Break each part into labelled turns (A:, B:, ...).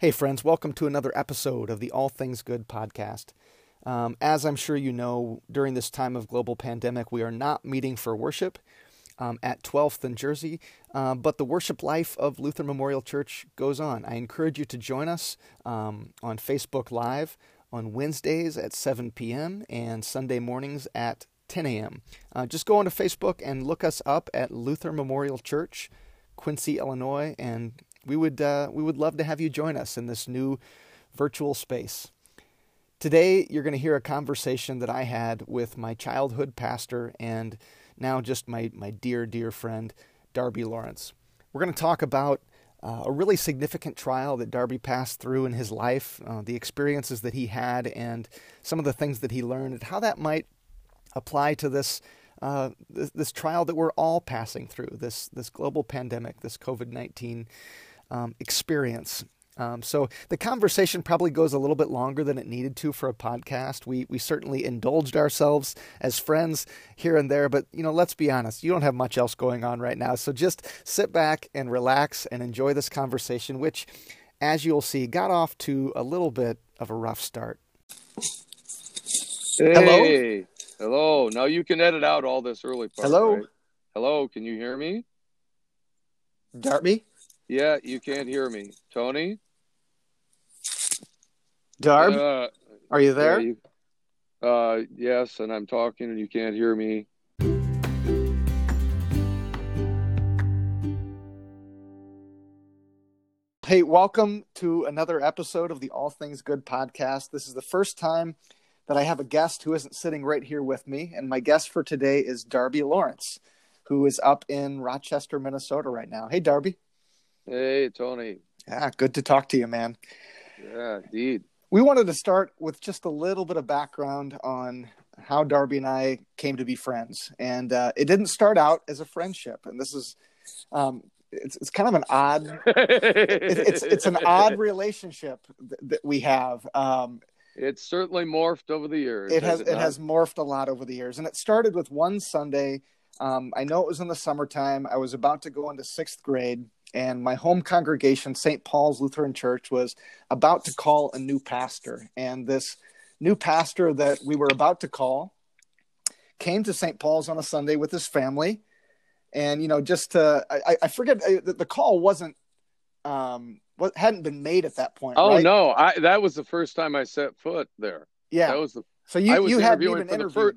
A: Hey, friends, welcome to another episode of the All Things Good podcast. Um, as I'm sure you know, during this time of global pandemic, we are not meeting for worship um, at 12th and Jersey, uh, but the worship life of Luther Memorial Church goes on. I encourage you to join us um, on Facebook Live on Wednesdays at 7 p.m. and Sunday mornings at 10 a.m. Uh, just go onto Facebook and look us up at Luther Memorial Church, Quincy, Illinois, and we would uh, we would love to have you join us in this new virtual space. Today, you're going to hear a conversation that I had with my childhood pastor and now just my my dear dear friend Darby Lawrence. We're going to talk about uh, a really significant trial that Darby passed through in his life, uh, the experiences that he had, and some of the things that he learned, and how that might apply to this uh, this, this, trial that we're all passing through this this global pandemic, this COVID nineteen um, experience. Um, so the conversation probably goes a little bit longer than it needed to for a podcast. We we certainly indulged ourselves as friends here and there, but you know, let's be honest, you don't have much else going on right now. So just sit back and relax and enjoy this conversation, which, as you'll see, got off to a little bit of a rough start.
B: Hey, hello, hello. Now you can edit out all this early part.
A: Hello,
B: right? hello. Can you hear me,
A: Darby?
B: Yeah, you can't hear me. Tony?
A: Darb? Uh, Are you there?
B: Yeah, you, uh, yes, and I'm talking and you can't hear me.
A: Hey, welcome to another episode of the All Things Good podcast. This is the first time that I have a guest who isn't sitting right here with me, and my guest for today is Darby Lawrence, who is up in Rochester, Minnesota right now. Hey, Darby.
B: Hey, Tony.
A: Yeah, good to talk to you, man.
B: Yeah, indeed.
A: We wanted to start with just a little bit of background on how Darby and I came to be friends, and uh, it didn't start out as a friendship. And this is, um, it's it's kind of an odd, it, it's it's an odd relationship th- that we have. Um,
B: it's certainly morphed over the years.
A: It has it, it has morphed a lot over the years, and it started with one Sunday. Um, I know it was in the summertime. I was about to go into sixth grade, and my home congregation, St. Paul's Lutheran Church, was about to call a new pastor. And this new pastor that we were about to call came to St. Paul's on a Sunday with his family. And, you know, just to, I, I forget, I, the call wasn't, um, what hadn't been made at that point.
B: Oh,
A: right?
B: no. I, that was the first time I set foot there.
A: Yeah.
B: That was the,
A: so you, you had even interviewed. First,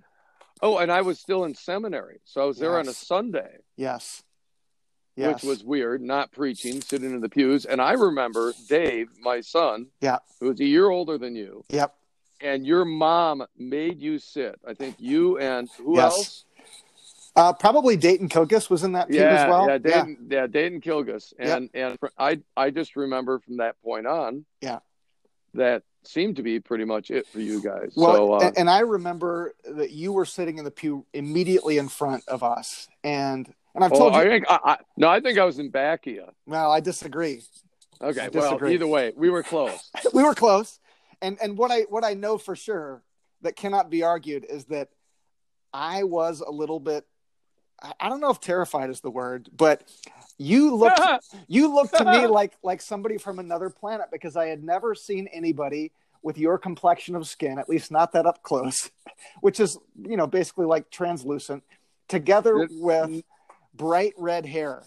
B: oh, and I was still in seminary. So I was there yes. on a Sunday.
A: Yes
B: yes. which was weird, not preaching, sitting in the pews. And I remember Dave, my son,
A: yeah,
B: who was a year older than you.
A: Yep.
B: And your mom made you sit. I think you and who yes. else?
A: Uh, probably Dayton Kilgus was in that pew
B: yeah,
A: as well.
B: Yeah, Dayton, yeah. yeah Dayton Kilgus. And yep. and I I just remember from that point on.
A: Yeah.
B: That seemed to be pretty much it for you guys.
A: Well,
B: so,
A: uh, and I remember that you were sitting in the pew immediately in front of us, and and I've oh, told you.
B: I think I, I, no, I think I was in you.
A: Well, I disagree.
B: Okay. I disagree. Well, either way, we were close.
A: we were close, and and what I what I know for sure that cannot be argued is that I was a little bit. I don't know if terrified is the word, but you looked you looked to me like like somebody from another planet because I had never seen anybody with your complexion of skin, at least not that up close, which is you know basically like translucent, together with bright red hair.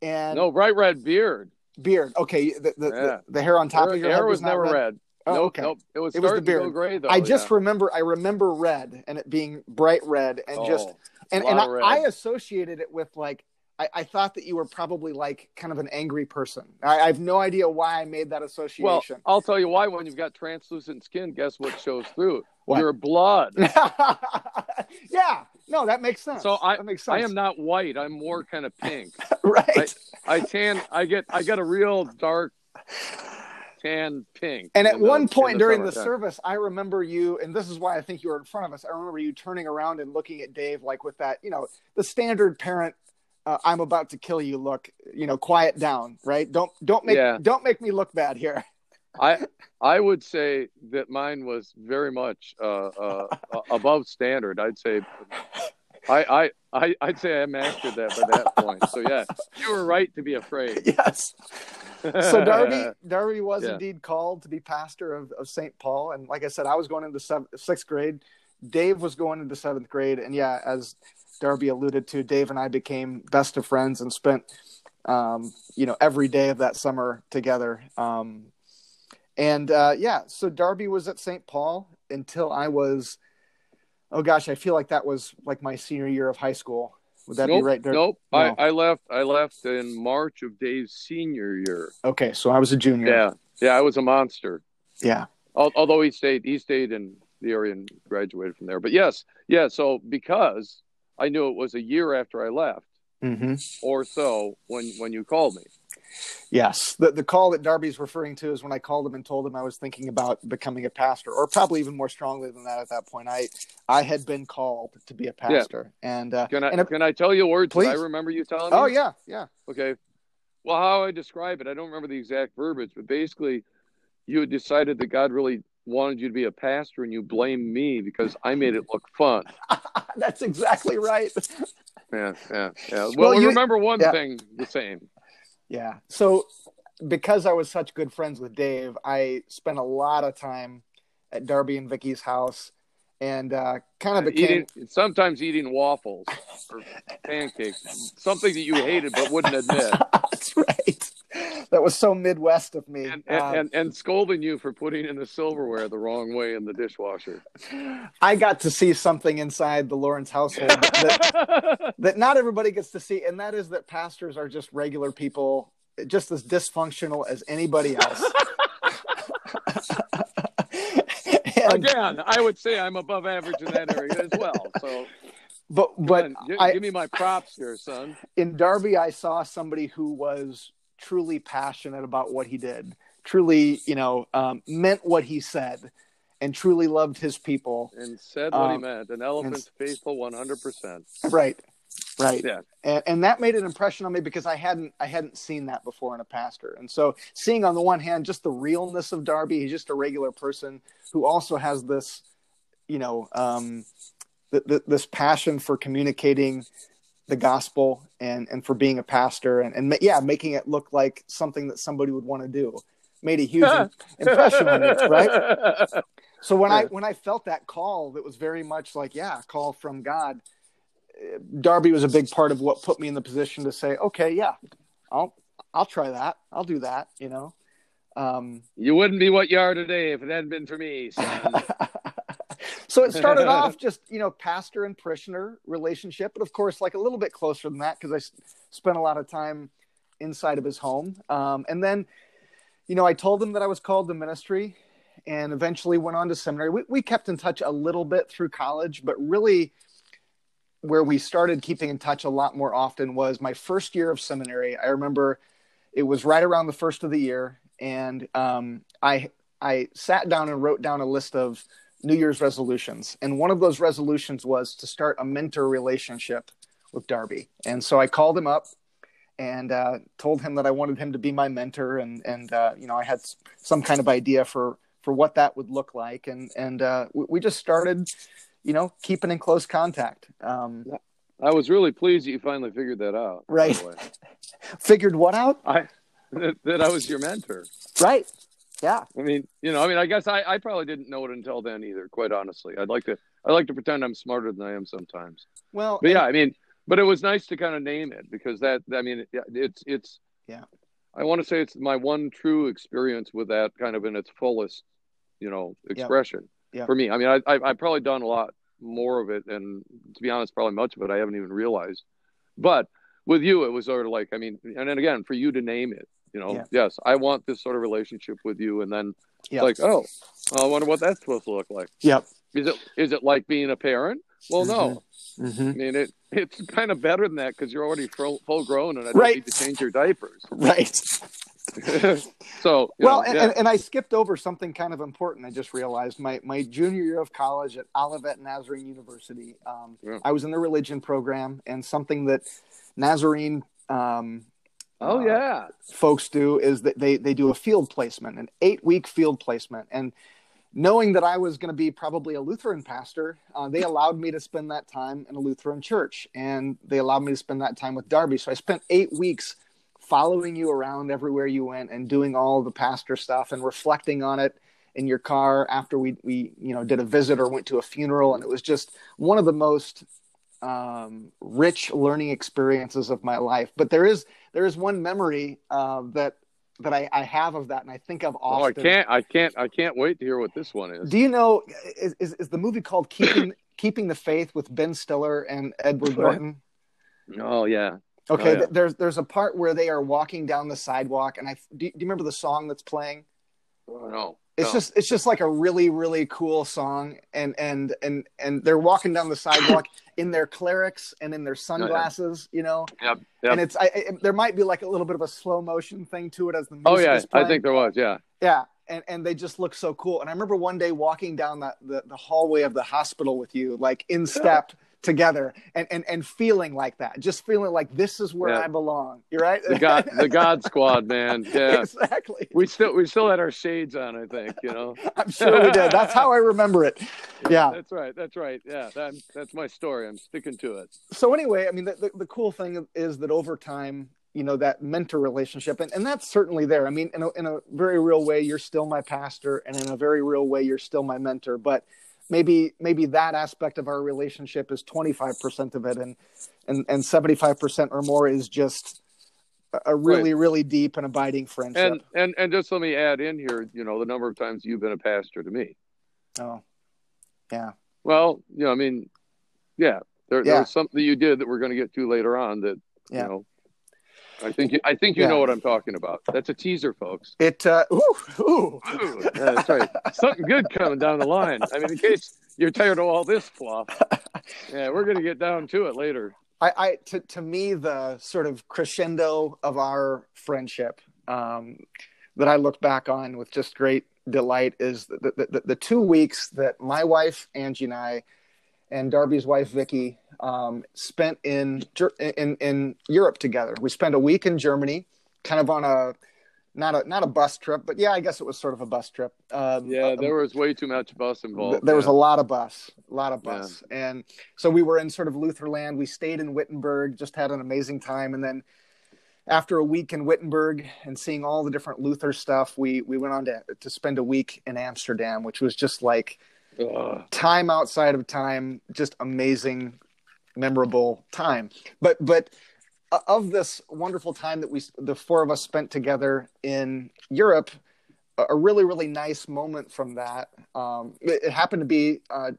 A: And
B: no bright red beard.
A: Beard. Okay, the the, yeah. the, the hair on top
B: hair,
A: of your
B: hair
A: head
B: was, was
A: never
B: red.
A: red. Oh,
B: nope,
A: okay.
B: Nope. It was, it was the beard. gray though.
A: I just
B: yeah.
A: remember. I remember red and it being bright red and
B: oh,
A: just and and I, I, associated it with like I, I, thought that you were probably like kind of an angry person. I, I, have no idea why I made that association.
B: Well, I'll tell you why. When you've got translucent skin, guess what shows through?
A: What?
B: Your blood.
A: yeah, no, that makes sense.
B: So I,
A: that makes sense.
B: I am not white. I'm more kind of pink.
A: right.
B: I, I tan. I get. I get a real dark tan pink.
A: And at one the, point the during the service, I remember you, and this is why I think you were in front of us. I remember you turning around and looking at Dave like with that, you know, the standard parent uh, I'm about to kill you look, you know, quiet down, right? Don't don't make yeah. don't make me look bad here.
B: I I would say that mine was very much uh, uh, above standard. I'd say I, I I I'd say I mastered that by that point. So yeah, you were right to be afraid.
A: Yes. so Darby Darby was
B: Yeah.
A: indeed called to be pastor of, of St. Paul, and like I said, I was going into seventh, sixth grade. Dave was going into seventh grade, and yeah, as Darby alluded to, Dave and I became best of friends and spent um, you know every day of that summer together. Um, and uh, yeah, so Darby was at St. Paul until I was, oh gosh, I feel like that was like my senior year of high school. Would that
B: nope,
A: be right? Dar-
B: Nope.
A: No.
B: I, I left. I left in March of Dave's senior year.
A: Okay, so I was a junior.
B: Yeah, yeah. I was a monster.
A: Yeah.
B: Although he stayed, he stayed in the area and graduated from there. But yes, yeah. So because I knew it was a year after I left,
A: hmm
B: or so, when when you called me.
A: Yes, the the call that Darby's referring to is when I called him and told him I was thinking about becoming a pastor, or probably even more strongly than that at that point. I I had been called to be a pastor, and uh,
B: Can I
A: and
B: can I tell you words that I remember you telling me?
A: oh yeah, yeah,
B: Okay. Well, how I describe it, I don't remember the exact verbiage, but basically, you had decided that God really wanted you to be a pastor, and you blamed me because I made it look fun.
A: that's exactly right.
B: Yeah, yeah, yeah. Well,
A: Well, you-
B: remember one
A: yeah.
B: thing the same.
A: Yeah. So because I was such good friends with Dave, I spent a lot of time at Darby and Vicky's house, and uh, kind of became
B: Eating, sometimes eating waffles or pancakes, something that you hated but wouldn't admit,
A: that's right. That was so Midwest of me.
B: and, and,
A: Um,
B: and, and scolding you for putting in the silverware the wrong way in the dishwasher.
A: I got to see something inside the Lawrence household that, that not everybody gets to see, and that is that pastors are just regular people, just as dysfunctional as anybody else. And-
B: Again, I would say I'm above average in that area as well. So,
A: but but
B: on, gi-
A: I,
B: give me my props here, son.
A: in Darby, I saw somebody who was truly passionate about what he did, truly, you know, um, meant what he said, and truly loved his people.
B: And said what he
A: Um,
B: meant. An elephant's faithful 100%.
A: Right, right.
B: Yeah.
A: and, and that made an impression on me because I hadn't I hadn't seen that before in a pastor, and so seeing on the one hand just the realness of Darby, he's just a regular person who also has this, you know, um, th- th- this passion for communicating the gospel and and for being a pastor and and yeah, making it look like something that somebody would want to do, made a huge impression on me, right? So when I when I felt that call, that was very much like yeah, a call from God. uh, Darby was a big part of what put me in the position to say, okay, yeah, I'll I'll try that, I'll do that, you know. Um,
B: You wouldn't be what you are today if it hadn't been for me.
A: so it started off just you know pastor and parishioner relationship, but of course like a little bit closer than that because I s- spent a lot of time inside of his home, um, and then you know I told him that I was called to ministry, and eventually went on to seminary. We, we kept in touch a little bit through college, but really where we started keeping in touch a lot more often was my first year of seminary. I remember it was right around the first of the year, and um, I I sat down and wrote down a list of New Year's resolutions, and one of those resolutions was to start a mentor relationship with Darby. And so I called him up and uh, told him that I wanted him to be my mentor, and and uh, you know I had some kind of idea for for what that would look like, and and uh, we, we just started, you know, keeping in close contact. Um,
B: I was really pleased that you finally figured that out.
A: Right. figured what out?
B: I that, that I was your mentor.
A: Right. Yeah.
B: I mean, you know, I mean, I guess I, I probably didn't know it until then either. Quite honestly, I'd like to I like to pretend I'm smarter than I am sometimes.
A: Well,
B: But yeah, I mean, but it was nice to kind of name it because that I mean, it's it's
A: Yeah.
B: I want to say it's my one true experience with that kind of in its fullest, you know, expression
A: Yeah.
B: for me. I mean, I, I I've probably done a lot more of it, and to be honest, probably much of it I haven't even realized. But with you, it was sort of like I mean, and then again, for you to name it, you know,
A: Yeah.
B: yes, I want this sort of relationship with you, and then
A: yeah.
B: like, oh, I wonder what that's supposed to look like.
A: yep.
B: Is it is it like being a parent? Well, no.
A: Mm-hmm.
B: I mean, it it's kind of better than that because you're already full, full grown and I don't
A: Right.
B: need to change your diapers.
A: Right.
B: so,
A: well,
B: know,
A: and,
B: yeah.
A: and, and I skipped over something kind of important. I just realized my, my junior year of college at Olivet Nazarene University, um,
B: Yeah.
A: I was in the religion program, and something that Nazarene um,
B: oh
A: uh,
B: yeah,
A: folks do is that they, they do a field placement, an eight week field placement. And knowing that I was going to be probably a Lutheran pastor, uh, they allowed me to spend that time in a Lutheran church, and they allowed me to spend that time with Darby. So I spent eight weeks following you around everywhere you went and doing all the pastor stuff and reflecting on it in your car after we we you know did a visit or went to a funeral and it was just one of the most um, rich learning experiences of my life but there is there is one memory uh, that that I, I have of that and I think of often.
B: Oh, I can't I can't I can't wait to hear what this one is.
A: Do you know is, is, is the movie called Keeping Keeping the Faith with Ben Stiller and Edward Norton?
B: Oh yeah.
A: Okay,
B: Oh, yeah.
A: there's there's a part where they are walking down the sidewalk, and I do, you- do you remember the song that's playing?
B: Oh, no.
A: It's
B: no.
A: just it's just like a really really cool song, and and and and they're walking down the sidewalk in their clerics and in their oh, sunglasses, you know.
B: Yep, yep.
A: And it's I, I, there might be like a little bit of a slow motion thing to it as the oh, music
B: Oh yeah, I think there was. Yeah.
A: Yeah, and and they just look so cool. And I remember one day walking down that the, the hallway of the hospital with you, like in step together, and, and and feeling like that, just feeling like this is where
B: Yeah.
A: I belong. You're right.
B: The God the God Squad, man. Yeah.
A: exactly.
B: We still we still had our shades on, I think, you know.
A: I'm sure we did. That's how I remember it. Yeah.
B: That's right. That's right. Yeah. That, that's my story. I'm sticking to it.
A: So anyway, I mean, the, the, the cool thing is that over time, you know, that mentor relationship, and, and that's certainly there. I mean, in a, in a very real way, you're still my pastor, and in a very real way, you're still my mentor. But maybe maybe that aspect of our relationship is 25% of it, and and and 75% or more is just a- really really deep and abiding friendship.
B: And and and just let me add in here, you know, the number of times you've been a pastor to me.
A: oh, yeah,
B: Well, you know, I mean, yeah, there,
A: Yeah.
B: there was something you did that we're going to get to later on that,
A: Yeah.
B: you know, I think you, I think you
A: Yeah.
B: know what I'm talking about. That's a teaser, folks.
A: it. Uh, ooh, ooh.
B: Ooh, yeah, that's right. Something good coming down the line. I mean, in case you're tired of all this fluff, yeah, we're going to get down to it later.
A: I, I to, to me the sort of crescendo of our friendship um, that I look back on with just great delight is the, the, the, the two weeks that my wife Angie and I and Darby's wife Vicky um, spent in, in in Europe together. We spent a week in Germany, kind of on a not a not a bus trip, but yeah, I guess it was sort of a bus trip. Um,
B: Yeah, there was way too much bus involved.
A: Th- there was a lot of bus, a lot of bus, and so we were in sort of Lutherland. We stayed in Wittenberg, just had an amazing time, and then after a week in Wittenberg and seeing all the different Luther stuff, we we went on to to spend a week in Amsterdam, which was just like
B: Ugh.
A: time outside of time, just amazing, memorable time. But but uh, of this wonderful time that we the four of us spent together in Europe, a really really nice moment from that. Um, it, it happened to be uh,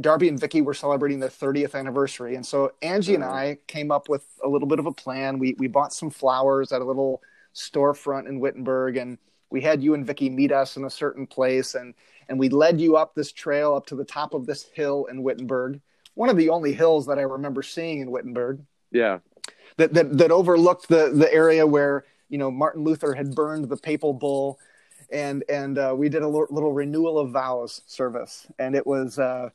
A: Darby and Vicky were celebrating their 30th anniversary, and so Angie and
B: Mhm.
A: I came up with a little bit of a plan. We we bought some flowers at a little storefront in Wittenberg, and we had you and Vicky meet us in a certain place, and and we led you up this trail up to the top of this hill in Wittenberg, one of the only hills that I remember seeing in Wittenberg.
B: Yeah,
A: that that, that overlooked the the area where you know Martin Luther had burned the papal bull, and and uh, we did a little, little renewal of vows service, and it was uh,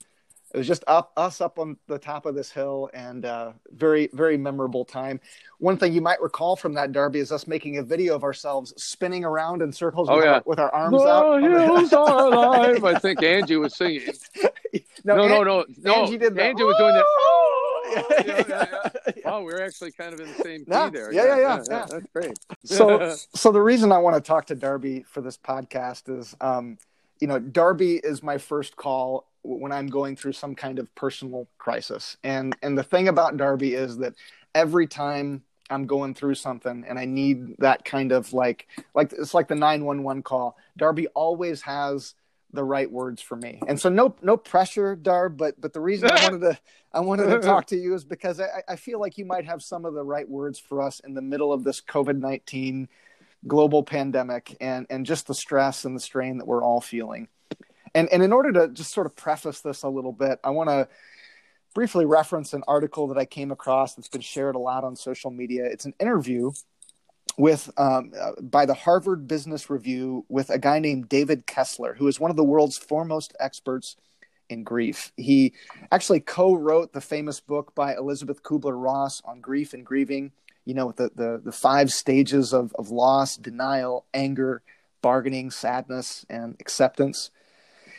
A: it was just up us up on the top of this hill, and uh, very very memorable time. One thing you might recall from that Darby is us making a video of ourselves spinning around in circles
B: Oh,
A: with,
B: yeah.
A: our, with our arms
B: the
A: out. on the-
B: hills are alive. I think Angie was singing. No, no,
A: An-
B: no, no.
A: Angie did the,
B: Angie was doing that.
A: Yeah,
B: yeah,
A: yeah,
B: yeah,
A: yeah.
B: Wow, we're actually kind of in the same key
A: Yeah,
B: there.
A: yeah, yeah, yeah, yeah.
B: That's great.
A: so so the reason I want to talk to Darby for this podcast is um you know Darby is my first call when I'm going through some kind of personal crisis. And and the thing about Darby is that every time I'm going through something and I need that kind of like like it's like the 911 call. Darby always has the right words for me. And so no no pressure Darb but but the reason I wanted to I wanted to talk to you is because I, I feel like you might have some of the right words for us in the middle of this COVID 19 global pandemic and, and just the stress and the strain that we're all feeling. And, and in order to just sort of preface this a little bit, I want to briefly reference an article that I came across that's been shared a lot on social media. It's an interview with um, uh, by the Harvard Business Review with a guy named David Kessler, who is one of the world's foremost experts in grief. He actually co-wrote the famous book by Elisabeth Kubler-Ross on grief and grieving. You know, the the, the five stages of, of loss, denial, anger, bargaining, sadness, and acceptance.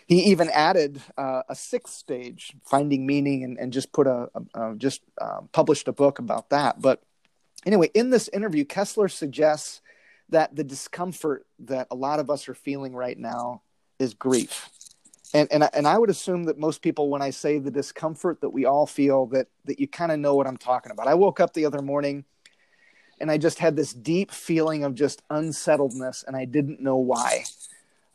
A: He even added uh, a sixth stage, finding meaning, and, and just put a, a, a just uh, published a book about that. But anyway, in this interview, Kessler suggests that the discomfort that a lot of us are feeling right now is grief. And, and, and I would assume that most people, when I say the discomfort that we all feel, that, that you kind of know what I'm talking about. I woke up the other morning and I just had this deep feeling of just unsettledness, and I didn't know why.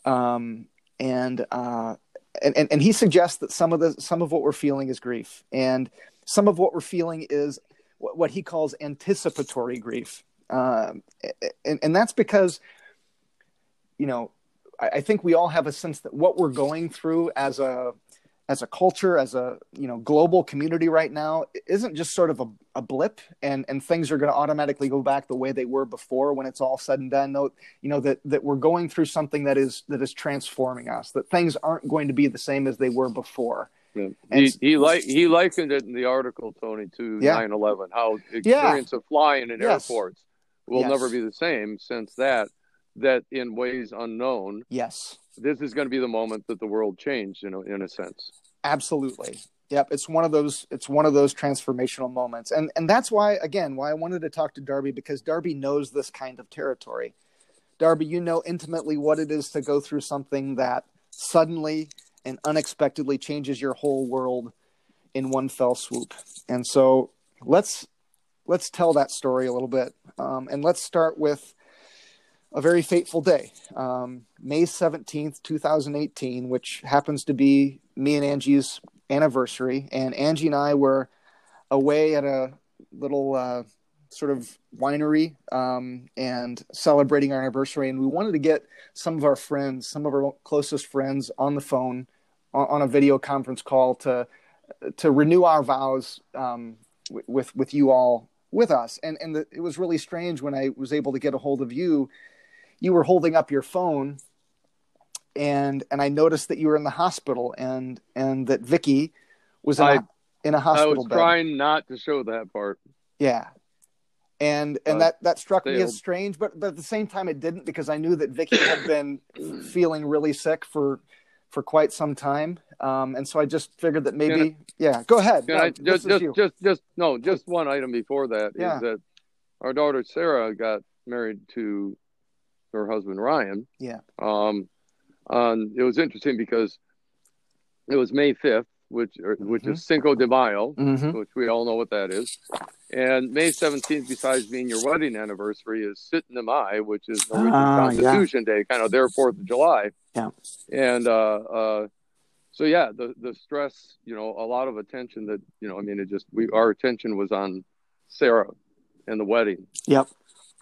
A: Um, and, uh, and, and and he suggests that some of the some of what we're feeling is grief, and some of what we're feeling is what he calls anticipatory grief, um, and and that's because, you know, I, I think we all have a sense that what we're going through as a as a culture, as a you know global community right now, isn't just sort of a, a blip, and and things are going to automatically go back the way they were before when it's all said and done. No, you know that that we're going through something that is that is transforming us. That things aren't going to be the same as they were before.
B: Yeah. He he, like, he likened it in the article, Tony, to yeah. 9/11. How experience yeah. of flying in yes. airports will yes. never be the same since that. That in ways unknown.
A: Yes
B: this is going to be the moment that the world changed, you know, in a sense.
A: Absolutely. Yep, it's one of those it's one of those transformational moments. And and that's why again, why I wanted to talk to Darby because Darby knows this kind of territory. Darby, you know intimately what it is to go through something that suddenly and unexpectedly changes your whole world in one fell swoop. And so let's let's tell that story a little bit. Um, and let's start with a very fateful day, um, May 17th, 2018, which happens to be me and Angie's anniversary. And Angie and I were away at a little uh, sort of winery um, and celebrating our anniversary. And we wanted to get some of our friends, some of our closest friends on the phone on, on a video conference call to to renew our vows um, with with you all with us. And and the, it was really strange when I was able to get a hold of you you were holding up your phone and and I noticed that you were in the hospital and and that Vicky was in, I, a, in a hospital. I
B: was bed. trying not to show that part.
A: Yeah, and and that that struck me as strange, but but at the same time it didn't because I knew that Vicky had been feeling really sick for for quite some time, um, and so I just figured that maybe I, yeah. Go ahead.
B: No, I, just just just just no, just one item before that yeah. is that our daughter Sarah got married to her husband Ryan.
A: Yeah.
B: Um, um, it was interesting because it was May fifth, which mm-hmm. which is Cinco de Mayo, mm-hmm. which we all know what that is, and May seventeenth, besides being your wedding anniversary, is Syttende Mai, which is Norwegian uh, Constitution yeah. Day, kind of their Fourth of July.
A: Yeah.
B: And uh, uh, so yeah, the the stress, you know, a lot of attention that you know, I mean, it just we our attention was on Sarah and the wedding.
A: Yep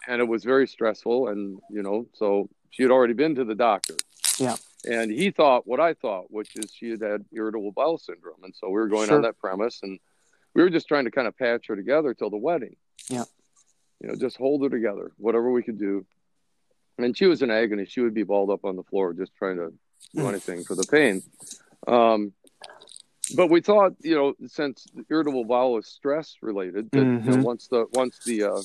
B: and it was very stressful. And you know, so she had already been to the doctor.
A: Yeah.
B: And he thought what I thought, which is she had had irritable bowel syndrome, and so we were going sure. on that premise, and we were just trying to kind of patch her together till the wedding.
A: Yeah.
B: You know, just hold her together, whatever we could do. And she was in agony. She would be balled up on the floor, just trying to do anything for the pain. Um, but we thought, you know, since irritable bowel is stress related, that mm-hmm. you know, mm-hmm. once the once the uh,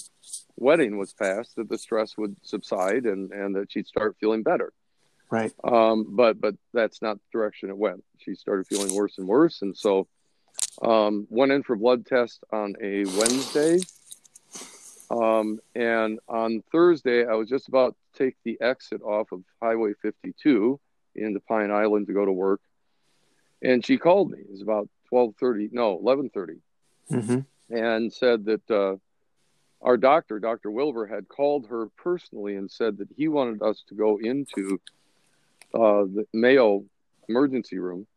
B: wedding was passed, that the stress would subside and and that she'd start feeling better.
A: Right.
B: Um, but but that's not the direction it went. She started feeling worse and worse, and so um, went in for blood test on a Wednesday. Um, and on Thursday, I was just about to take the exit off of Highway 52 into Pine Island to go to work and she called me. It was about twelve thirty, no, eleven thirty, mm mm-hmm. and said that uh, our doctor, Doctor Wilver, had called her personally and said that he wanted us to go into uh, the Mayo emergency room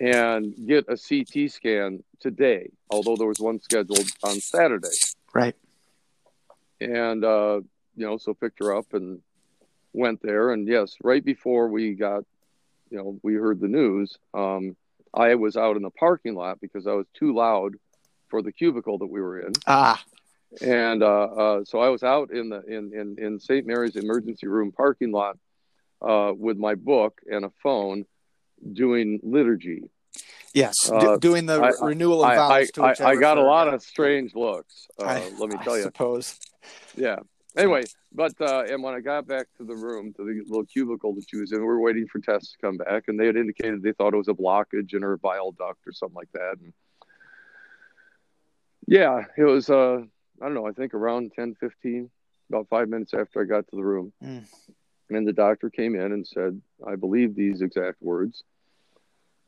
B: and get a CT scan today, although there was one scheduled on Saturday.
A: Right.
B: And uh, you know, so picked her up and went there, and yes, right before we got you know we heard the news, um, I was out in the parking lot because I was too loud for the cubicle that we were in.
A: Ah.
B: And uh, uh, so I was out in the in in, in St. Mary's emergency room parking lot uh, with my book and a phone, doing liturgy.
A: Yes, uh, doing the I, renewal of vows.
B: I, I, I got a lot of strange looks. Uh, let me tell you.
A: I suppose.
B: Yeah. Anyway, but uh, and when I got back to the room, to the little cubicle that she was in, we were waiting for tests to come back, and they had indicated they thought it was a blockage in her bile duct or something like that. And yeah, it was uh, I don't know, I think around 10, 15, about five minutes after I got to the room.
A: Mm.
B: And the doctor came in and said, I believe these exact words.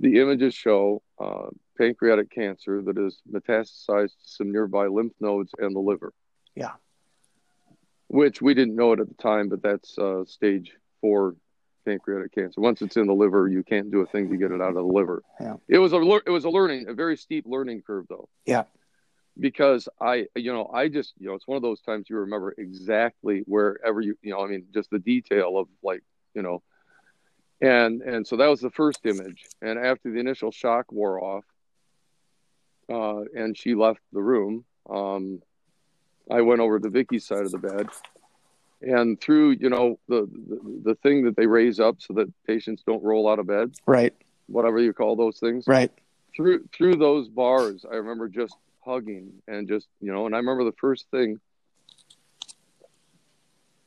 B: The images show uh, pancreatic cancer that is metastasized to some nearby lymph nodes and the liver.
A: Yeah.
B: Which we didn't know it at the time, but that's uh, stage four pancreatic cancer. Once it's in the liver, you can't do a thing to get it out of the liver.
A: Yeah.
B: It was a it was a learning, a very steep learning curve though.
A: Yeah.
B: Because I, you know, I just, you know, it's one of those times you remember exactly wherever you, you know, I mean, just the detail of like, you know, and and so that was the first image. And after the initial shock wore off, uh, and she left the room, um, I went over to Vicky's side of the bed, and through you know the, the the thing that they raise up so that patients don't roll out of bed,
A: Right.
B: whatever you call those things.
A: Right.
B: Through through those bars, I remember just hugging and just you know, and I remember the first thing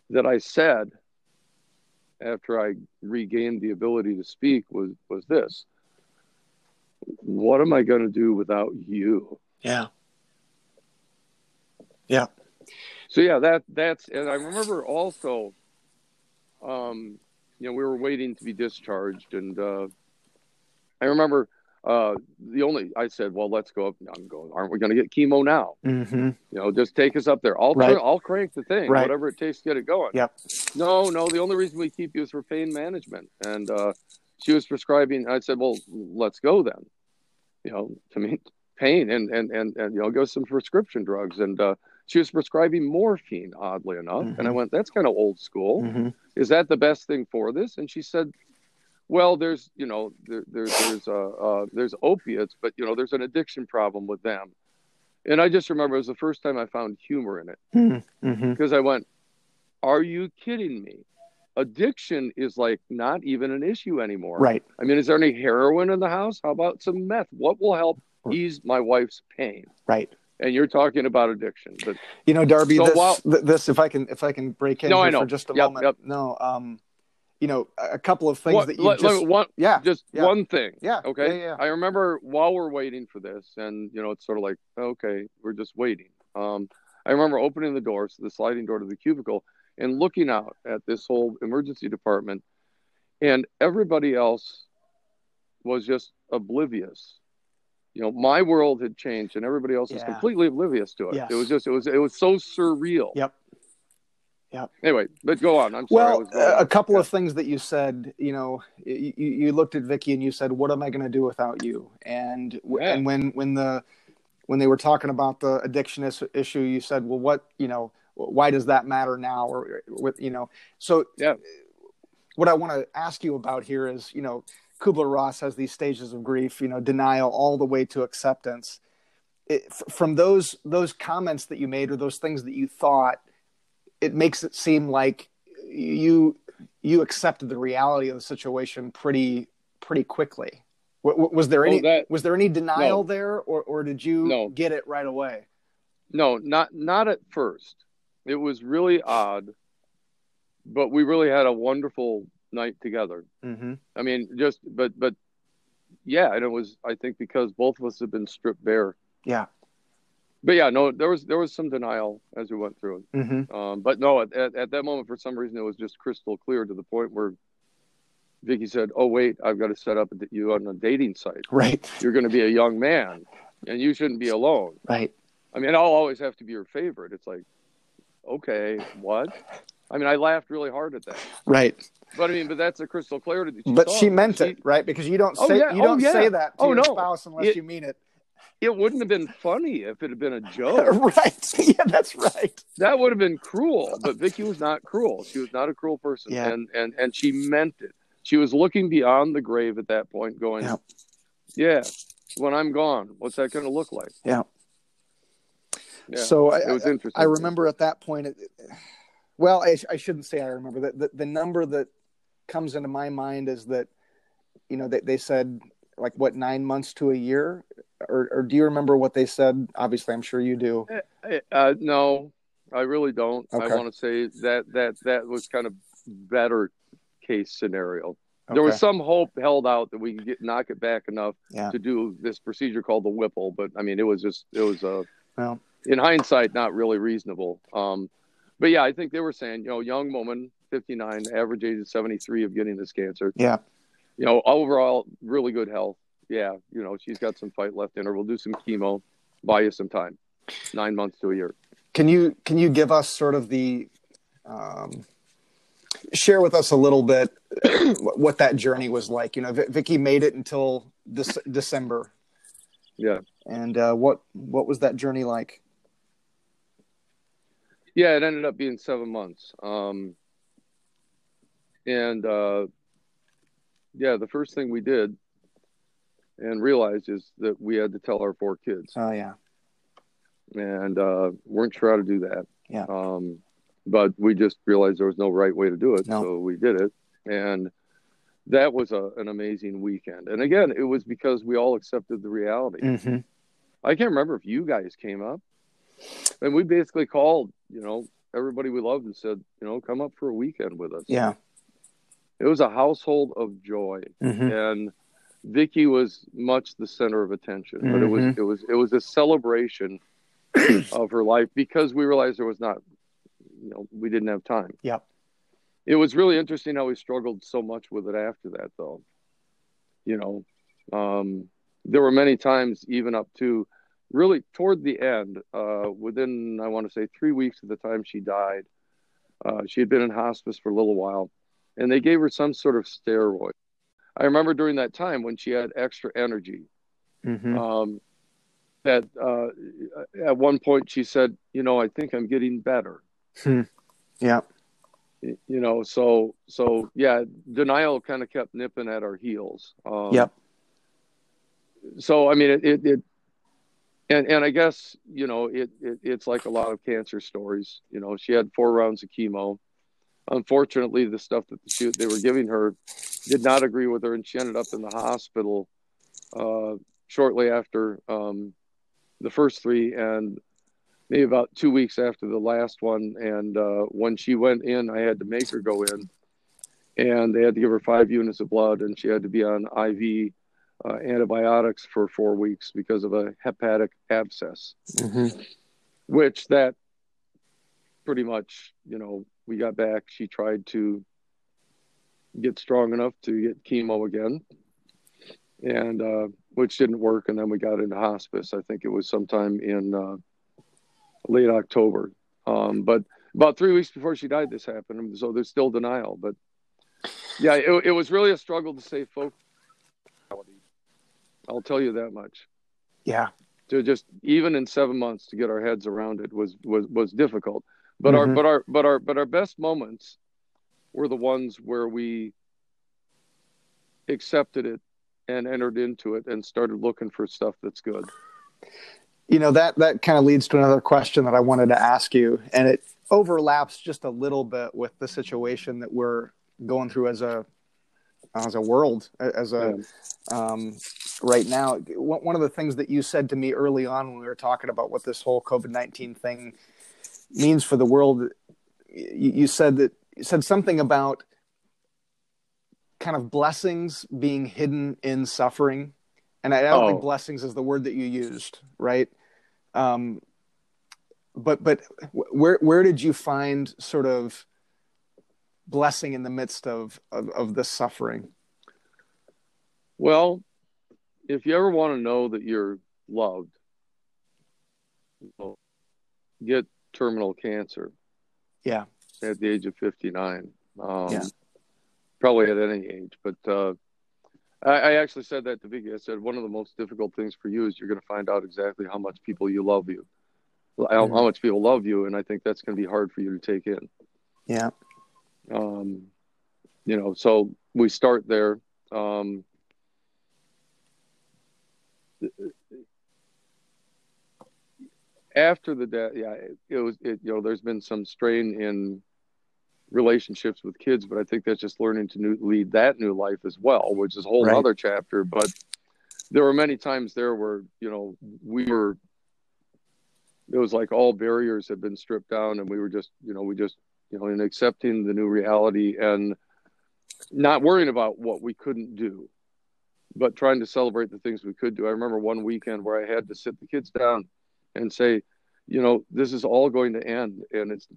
B: that I said after I regained the ability to speak was was this. What am I going to do without you?
A: Yeah. Yeah.
B: So yeah, that that's and I remember also, um, you know, we were waiting to be discharged, and uh, I remember uh, the only I said, well, let's go up. I'm going. Aren't we going to get chemo now?
A: Mm-hmm.
B: You know, just take us up there. I'll
A: Right.
B: I'll crank the thing,
A: Right.
B: whatever it takes to get it going.
A: Yep.
B: No, no. The only reason we keep you is for pain management, and uh, she was prescribing. I said, well, let's go then. You know, to me, pain and and and and you know, go some prescription drugs, and uh, she was prescribing morphine. Oddly enough, and I
A: Mhm.
B: went, that's kind of old school
A: Mm-hmm.
B: is that the best thing for this? And she said, well, there's, you know, there, there's, there's, uh, uh, there's opiates, but you know, there's an addiction problem with them. And I just remember it was the first time I found humor in it
A: Mm-hmm.
B: because I went, are you kidding me? Addiction is like not even an issue anymore.
A: Right.
B: I mean, is there any heroin in the house? How about some meth? What will help ease my wife's pain?
A: Right.
B: And you're talking about addiction, but
A: You know, Darby,
B: So
A: this,
B: while-
A: this, if I can, if I can break in
B: No,
A: here
B: I know.
A: for just a
B: Yep,
A: moment.
B: yep.
A: No, um, you know, a couple of things
B: what-
A: that you
B: let-
A: just,
B: let one,
A: yeah,
B: just
A: yeah.
B: one thing.
A: yeah,
B: Okay.
A: yeah, yeah.
B: I remember while we're waiting for this, and you know, it's sort of like, okay, we're just waiting. Um, I remember opening the door, so the sliding door to the cubicle, and looking out at this whole emergency department, and everybody else was just oblivious. You know, my world had changed, and everybody else was completely oblivious to it.
A: Yes.
B: It was just, it was, it was so surreal.
A: Yep. Yep.
B: Anyway, but go on. I'm sorry.
A: Well,
B: was
A: a- a couple
B: Yeah.
A: of things that you said, you know, you, you looked at Vicky and you said, "What am I going to do without you?" And
B: Yeah.
A: and when when the when they were talking about the addiction issue, you said, "Well, what you know, why does that matter now?" Or with you know, so
B: Yeah.
A: what I want to ask you about here is, you know, Kubler Ross has these stages of grief, you know, denial all the way to acceptance. It, from those those comments that you made or those things that you thought, it makes it seem like you you accepted the reality of the situation pretty pretty quickly. W- was there
B: Oh,
A: any
B: that-
A: was there any denial
B: no.
A: there, or or did you
B: No.
A: get it right away?
B: No, not not at first. It was really odd, but we really had a wonderful night together.
A: Mm-hmm.
B: I mean, just but but yeah, and it was I think because both of us have been stripped bare.
A: Yeah.
B: But yeah, no, there was there was some denial as we went through it.
A: Mm-hmm.
B: Um, but no, at, at, at that moment, for some reason, it was just crystal clear to the point where Vicky said, "Oh wait, I've got to set up you on a dating site.
A: Right.
B: You're going to be a young man, and you shouldn't be alone."
A: Right.
B: I mean, I'll always have to be your favorite. It's like, okay, what? I mean, I laughed really hard at that.
A: Right.
B: But I mean, but that's a crystal clarity she
A: but she meant
B: She-
A: it, right? Because you don't
B: Oh,
A: say
B: yeah.
A: you
B: Oh,
A: don't
B: yeah.
A: say that to
B: Oh,
A: your
B: no.
A: spouse unless
B: It-
A: you mean it.
B: It wouldn't have been funny if it had been a joke.
A: right. Yeah, that's right.
B: that would have been cruel. But Vicky was not cruel. She was not a cruel person,
A: Yeah.
B: and and and she meant it. She was looking beyond the grave at that point, going,
A: Yeah.
B: "Yeah, when I'm gone, what's that going to look like?"
A: Yeah.
B: Yeah.
A: So I,
B: was interesting.
A: I remember at that point. It, well, I, I shouldn't say I remember that. The, the number that comes into my mind is that, you know, they, they said like what nine months to a year, or, or do you remember what they said? Obviously, I'm sure you do.
B: Uh, no, I really don't. I want to say that that that was kind of better case scenario.
A: Okay.
B: There was some hope held out that we could get knock it back enough
A: Yeah.
B: to do this procedure called the Whipple, but I mean, it was just it was a
A: Well.
B: in hindsight, not really reasonable. Um, but yeah, I think they were saying, you know, young woman, 59, average age of 73 of getting this cancer.
A: Yeah.
B: You know, overall, really good health. Yeah. You know, she's got some fight left in her. We'll do some chemo, buy you some time, nine months to a year.
A: Can you can you give us sort of the um, share with us a little bit what that journey was like? You know, v- Vicky made it until this December.
B: Yeah.
A: And uh, what what was that journey like?
B: Yeah, it ended up being seven months. Um, and uh, yeah, the first thing we did and realized is that we had to tell our four kids.
A: Oh yeah.
B: And uh, weren't sure how to do that.
A: Yeah.
B: Um, but we just realized there was no right way to do it,
A: No.
B: so we did it. And that was a, an amazing weekend. And again, it was because we all accepted the reality.
A: Mm-hmm.
B: I can't remember if you guys came up, and we basically called, you know, everybody we loved and said, you know, come up for a weekend with us.
A: Yeah.
B: It was a household of joy,
A: Mm-hmm.
B: and Vicky was much the center of attention. But it was
A: Mhm.
B: it was it was a celebration of her life because we realized there was not, you know, we didn't have time.
A: yeah
B: It was really interesting how we struggled so much with it after that, though. You know, um, there were many times, even up to really toward the end, uh, within, I want to say, three weeks of the time she died, uh, she had been in hospice for a little while, and they gave her some sort of steroid. I remember during that time when she had extra energy,
A: Mm-hmm.
B: um, that uh, at one point she said, You know, I think I'm getting better
A: Yeah.
B: you know so so yeah denial kind of kept nipping at our heels um,
A: Yep.
B: so i mean it, it, it and and i guess you know it, it it's like a lot of cancer stories you know she had four rounds of chemo unfortunately the stuff that she, they were giving her did not agree with her and she ended up in the hospital uh, shortly after um, the first three and maybe about two weeks after the last one. And uh, when she went in, I had to make her go in, and they had to give her five units of blood, and she had to be on IV uh, antibiotics for four weeks because of a hepatic abscess,
A: Mm-hmm.
B: which that pretty much, you know, we got back. She tried to get strong enough to get chemo again. And uh, which didn't work, and then we got into hospice. I think it was sometime in uh, late October. Um, but about three weeks before she died, this happened. So there's still denial. But yeah, it, it was really a struggle to stay focused. I'll tell you that much.
A: Yeah.
B: To just even in seven months to get our heads around it was was was difficult. But
A: Mhm.
B: our but our but our but our best moments were the ones where we accepted it and entered into it and started looking for stuff that's good.
A: You know that that kind of leads to another question that I wanted to ask you, and it overlaps just a little bit with the situation that we're going through as a as a world, as a um, right now. One one of the things that you said to me early on when we were talking about what this whole COVID nineteen thing means for the world, you, you said that you said something about kind of blessings being hidden in suffering, and I don't
B: Oh.
A: think blessings is the word that you used, right? Um, but but where where did you find sort of blessing in the midst of of, of this suffering?
B: Well, if you ever want to know that you're loved, get terminal cancer
A: Yeah.
B: at the age of 59. Um,
A: Yeah.
B: Probably at any age. But uh, I, I actually said that to Vicky. I said, one of the most difficult things for you is you're going to find out exactly how much people you love you, how, how much people love you. And I think that's going to be hard for you to take in.
A: Yeah.
B: Um, you know, so we start there. Um, after the death, yeah, it, it was, it, you know, there's been some strain in relationships with kids, but I think that's just learning to new, lead that new life as well, which is a whole
A: Right.
B: other chapter. But there were many times there where, you know, we were, it was like all barriers had been stripped down and we were just, you know, we just, you know, in accepting the new reality and not worrying about what we couldn't do, but trying to celebrate the things we could do. I remember one weekend where I had to sit the kids down and say, you know, this is all going to end and it's,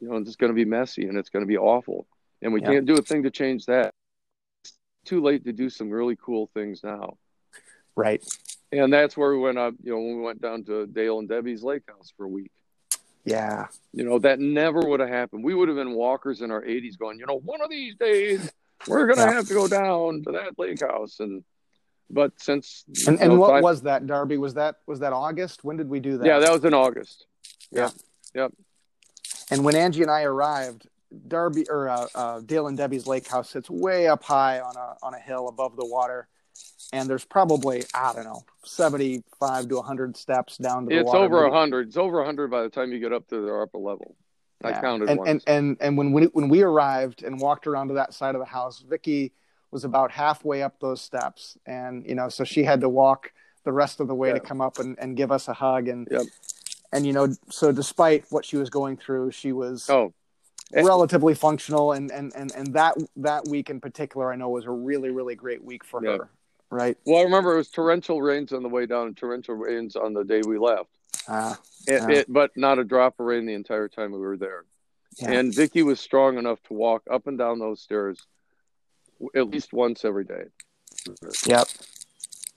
B: you know, it's going to be messy and it's going to be awful. And we
A: Yeah.
B: can't do a thing to change that. It's too late to do some really cool things now.
A: Right.
B: And that's where we went up, you know, when we went down to Dale and Debbie's lake house for a week.
A: Yeah.
B: You know, that never would have happened. We would have been walkers in our 80s going, you know, one of these days we're going to
A: Yeah.
B: have to go down to that lake house. And, but since,
A: And and
B: know,
A: what was that, Darby? Was that was that August? When did we do that?
B: yeah, that was in August. Yeah, yeah. Yep.
A: And when Angie and I arrived, Darby or uh, uh, Dale and Debbie's lake house sits way up high on a on a hill above the water, and there's probably I don't know seventy five to hundred steps down to the water.
B: It's
A: water.
B: over a
A: But-
B: hundred. It's over a hundred by the time you get up to the upper level. I counted
A: and,
B: once.
A: and and and when we when we arrived and walked around to that side of the house, Vicky was about halfway up those steps, and you know, so she had to walk the rest of the way to come up and, and give us a hug, and
B: Yep.
A: and you know, so despite what she was going through, she was
B: oh,
A: relatively functional, and and and and that that week in particular, I know was a really really great week for her, right?
B: well, I remember it was torrential rains on the way down and torrential rains on the day we left.
A: Uh,
B: It,
A: Yeah.
B: it, but not a drop of rain the entire time we were there.
A: Yeah.
B: And Vicky was strong enough to walk up and down those stairs at least once every day.
A: yep.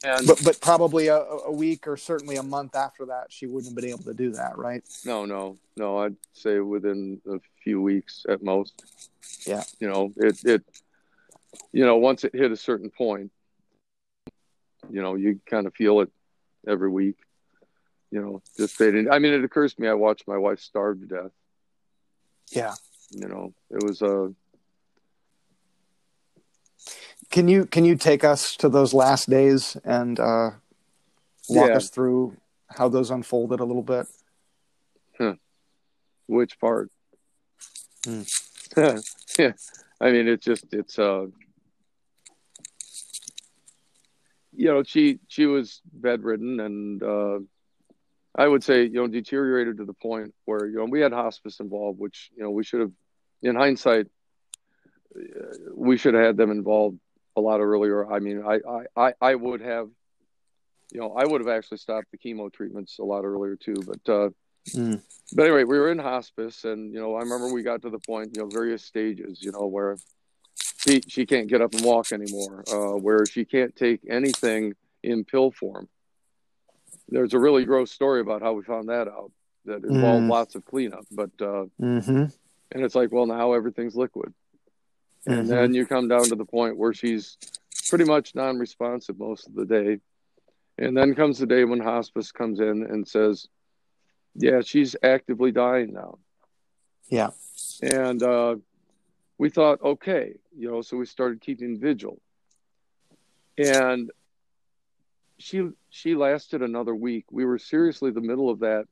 B: And
A: But but probably a, a week or certainly a month after that, she wouldn't have been able to do that, right?
B: no, no, no, I'd say within a few weeks at most.
A: Yeah.
B: You know, it, it, you know, once it hit a certain point, you know, you kind of feel it every week, you know, just fading. I mean, it occurs to me, I watched my wife starve to death.
A: Yeah.
B: You know, it was a,
A: Can you can you take us to those last days and uh, walk
B: Yeah.
A: us through how those unfolded a little bit?
B: Which part?
A: Hmm.
B: yeah, I mean, it's just it's uh, you know, she she was bedridden and uh, I would say you know deteriorated to the point where you know we had hospice involved, which you know we should have, in hindsight, uh, we should have had them involved a lot earlier. I mean, I I I, I would have. You know, I would have actually stopped the chemo treatments a lot earlier too, but uh,
A: Mm.
B: but anyway, we were in hospice, and you know, I remember we got to the point, you know, various stages, you know, where she she can't get up and walk anymore, uh, where she can't take anything in pill form. There's a really gross story about how we found that out that involved
A: Mm.
B: lots of cleanup, but uh,
A: Mm-hmm.
B: and it's like, well, now everything's liquid, and then you come down to the point where she's pretty much non-responsive most of the day, and then comes the day when hospice comes in and says, yeah, she's actively dying now.
A: Yeah.
B: And uh, we thought, okay, you know, so we started keeping vigil. And she she lasted another week. We were seriously the middle of that,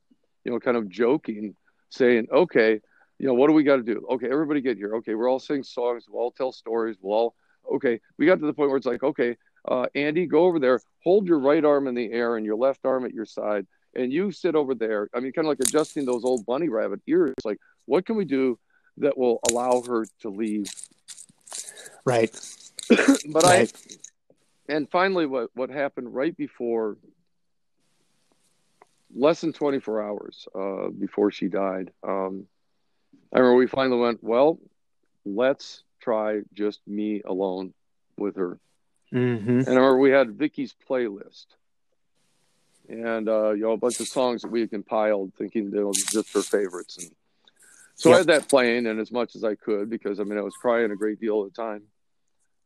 B: you know, kind of joking, saying, okay, you know, what do we got to do? Okay, everybody get here. Okay, we're all sing songs. We'll all tell stories. We'll all, okay. We got to the point where it's like, okay, uh, Andy, go over there, hold your right arm in the air and your left arm at your side, and you sit over there. I mean, kind of like adjusting those old bunny rabbit ears. Like, what can we do that will allow her to leave?
A: Right.
B: But
A: right.
B: I, and finally, what what happened right before, less than 24 hours uh, before she died, um, I remember we finally went, well, let's try just me alone with her.
A: Mm-hmm.
B: And I remember we had Vicky's playlist. And uh, you know, a bunch of songs that we had compiled thinking they were just her favorites. And so I had that playing and as much as I could because I mean I was crying a great deal of the time.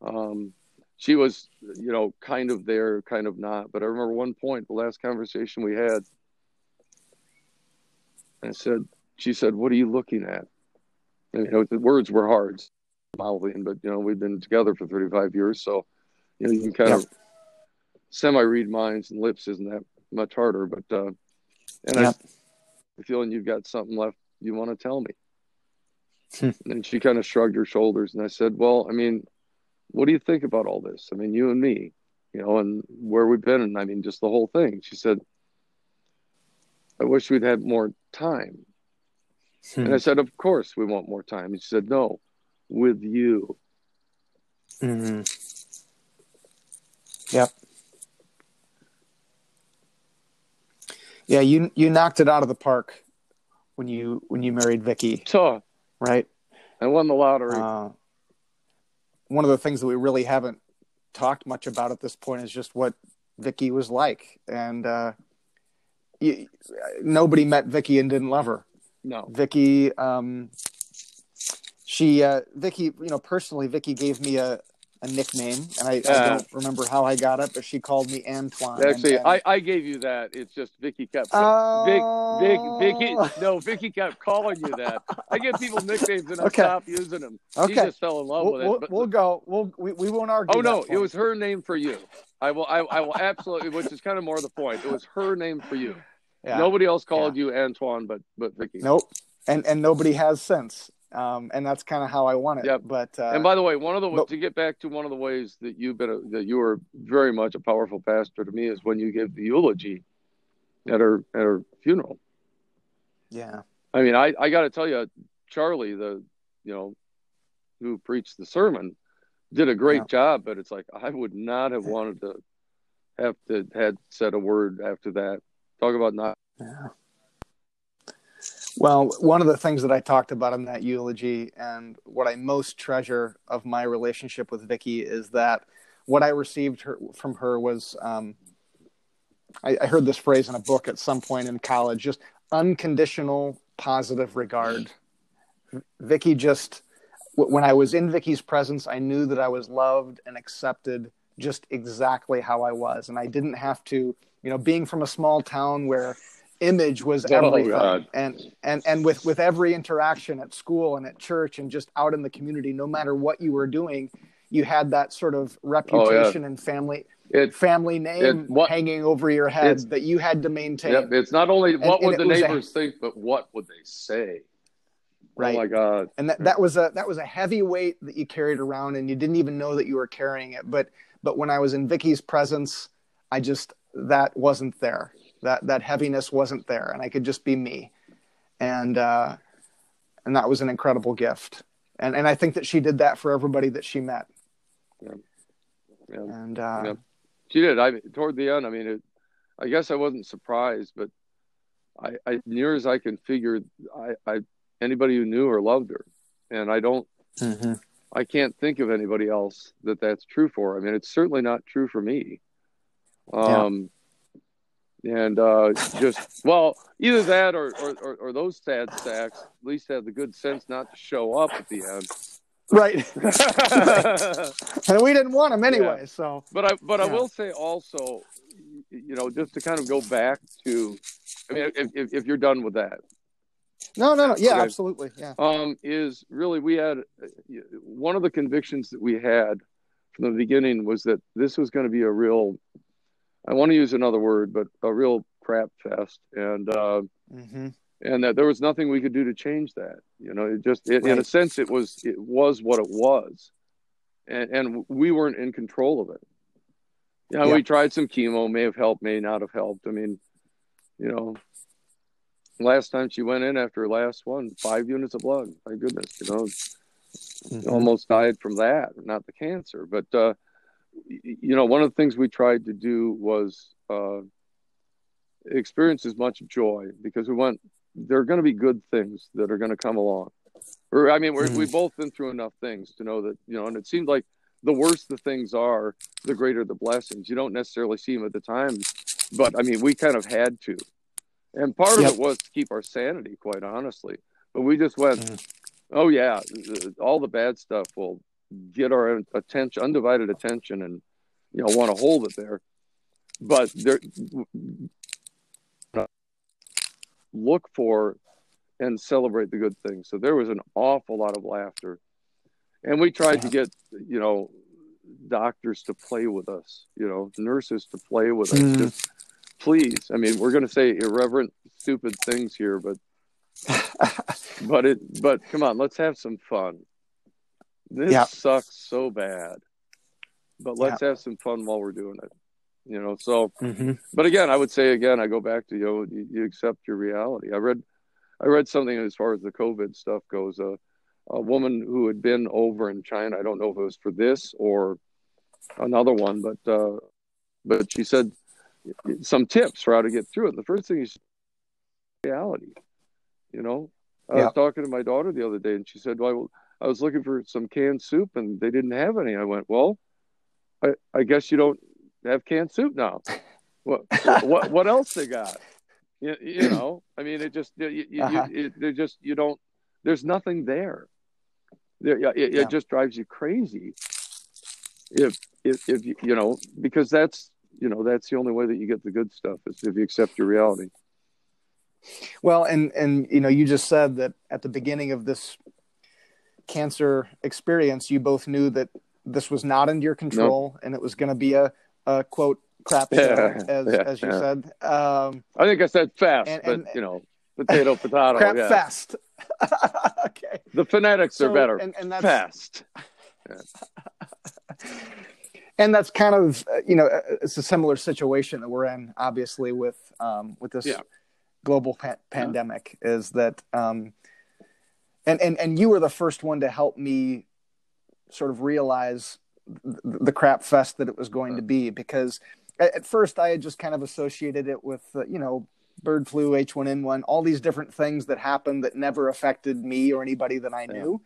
B: Um, she was, you know, kind of there, kind of not. But I remember one point, the last conversation we had, I said, she said, What are you looking at? You know, the words were hard, mouthing, but you know, we've been together for 35 years, so you know, you can kind of semi read minds and lips isn't that much harder, but uh and. I feeling you've got something left you want to tell me.
A: Hmm.
B: And she kind of shrugged her shoulders and I said, Well, I mean, what do you think about all this? I mean, you and me, you know, and where we've been and I mean just the whole thing. She said, I wish we'd had more time.
A: Hmm.
B: And I said, Of course we want more time. She said, No, with you.
A: Mm-hmm. Yep. Yeah, you you knocked it out of the park when you when you married Vicky,
B: So
A: right?
B: I won the lottery.
A: Uh, one of the things that we really haven't talked much about at this point is just what Vicky was like, and uh, you, nobody met Vicky and didn't love her.
B: No.
A: Vicky, um, she, uh, Vicky, you know, personally, Vicky gave me a, a nickname, and I, I don't remember how I got it, but she called me Antoine.
B: Actually,
A: and-
B: I, I gave you that. It's just Vicky kept
A: Oh.
B: Vic, Vicky. No, Vicky kept calling you that. I give people nicknames and I
A: Okay.
B: stopped using them. She just fell in love
A: We'll,
B: with it.
A: we'll,
B: but-
A: we'll go. We'll, we, we won't argue.
B: oh no, it was her name for you. I will. I, I will absolutely. Which is kind of more the point. It was her name for you.
A: Yeah.
B: Nobody else called you Antoine, but but Vicky.
A: Nope. And and nobody has since. Um, and that's kind of how I want it.
B: Yep.
A: But uh,
B: And by the way, one of the
A: but-
B: to get back to one of the ways that you've been a, that you were very much a powerful pastor to me is when you give the eulogy at her at her funeral.
A: yeah,
B: I mean, I, I got to tell you, Charlie, the you know, who preached the sermon, did a great
A: Yeah.
B: job. But it's like I would not have wanted to have to had said a word after that. Talk about not.
A: yeah. Well, one of the things that I talked about in that eulogy, and what I most treasure of my relationship with Vicky, is that what I received her, from her was, um, I, I heard this phrase in a book at some point in college, just unconditional positive regard. Vicky just, when I was in Vicky's presence, I knew that I was loved and accepted just exactly how I was, and I didn't have to, you know, being from a small town where image was
B: Oh,
A: everything,
B: God.
A: and and and with with every interaction at school and at church and just out in the community, no matter what you were doing, you had that sort of oh, reputation and family
B: It.
A: family name
B: It- what-
A: hanging over your head that you had to maintain.
B: Yep, it's not only what
A: and
B: would
A: it
B: the
A: was a-
B: neighbors think, but what would they say?
A: Oh, right.
B: Oh my God.
A: and that, that was a that was a heavy weight that you carried around and you didn't even know that you were carrying it but but when i was in vicky's presence i just that wasn't there that that heaviness wasn't there and i could just be me and uh and that was an incredible gift and and i think that she did that for everybody that she met
B: Yeah.
A: and uh
B: Yeah. She did. I toward the end. I mean, it, I guess I wasn't surprised, but I, I near as I can figure, I, I anybody who knew her loved her, and I don't.
A: mhm.
B: I can't think of anybody else that that's true for. I mean, it's certainly not true for me. Um, and uh, just well, either that or, or, or, or those sad sacks at least had the good sense not to show up at the end.
A: right. And we didn't want them anyway so but
B: I but I will say also, you know, just to kind of go back to, I mean, if, if, if you're done with that,
A: no no no. Yeah
B: Okay.
A: absolutely. Yeah.
B: Um, is really we had one of the convictions that we had from the beginning was that this was going to be a real I want to use another word but a real crap fest. And uh,
A: hmm
B: and that there was nothing we could do to change that you know it just it, in a sense it was it was what it was. And and we weren't in control of it. You know
A: Yeah.
B: we tried some chemo may have helped may not have helped. I mean you know last time she went in after her last one five units of blood. My goodness you know
A: Mhm.
B: almost died from that, not the cancer. But uh, you know, one of the things we tried to do was uh, experience as much joy because we want there are going to be good things that are going to come along. Or I mean, we're,
A: Mhm.
B: we've both been through enough things to know that you know, and it seemed like the worse the things are, the greater the blessings. You don't necessarily see them at the time, but I mean, we kind of had to. And part
A: Yep.
B: of it was to keep our sanity, quite honestly. But we just went,
A: Mhm.
B: oh yeah, all the bad stuff will get our attention, undivided attention, and you know want to hold it there. But there, look for and celebrate the good things. So there was an awful lot of laughter, and we tried to get you know doctors to play with us, you know nurses to play with us.
A: Mm.
B: Just please, I mean, we're going to say irreverent, stupid things here, but but it but come on let's have some fun this
A: Yeah.
B: sucks so bad but let's have some fun while we're doing it you know so
A: Mhm.
B: but again i would say again i go back to you know you, you accept your reality i read i read something as far as the covid stuff goes uh, a woman who had been over in china i don't know if it was for this or another one but uh but she said some tips for how to get through it. The first thing is reality. You know, I
A: Yeah.
B: was talking to my daughter the other day, and she said, "Well, I was looking for some canned soup, and they didn't have any." I went, "Well, I, I guess you don't have canned soup now. What what what else they got? You, you know, I mean, it just you, you,
A: Uh-huh.
B: it, they're just you don't. There's nothing there. There, yeah, it,
A: Yeah.
B: just drives you crazy. If if if you you know because that's you know that's the only way that you get the good stuff is if you accept your reality.
A: Well, and and you know, you just said that at the beginning of this cancer experience, you both knew that this was not under your control, and it was going to be a, a quote crap
B: Yeah,
A: as
B: yeah,
A: as you
B: yeah.
A: said, um,
B: I think I said fast,
A: And-
B: but you know, potato, potato.
A: crap
B: yeah.
A: fest. okay,
B: The phonetics
A: So,
B: are better.
A: and, and that's
B: fast.
A: and that's kind of you know it's a similar situation that we're in obviously with um with this global pa- pandemic is that um and and and you were the first one to help me sort of realize th- the crap fest that it was going to be because at, first I had just kind of associated it with uh, you know bird flu H1N1 all these different things that happened that never affected me or anybody that I knew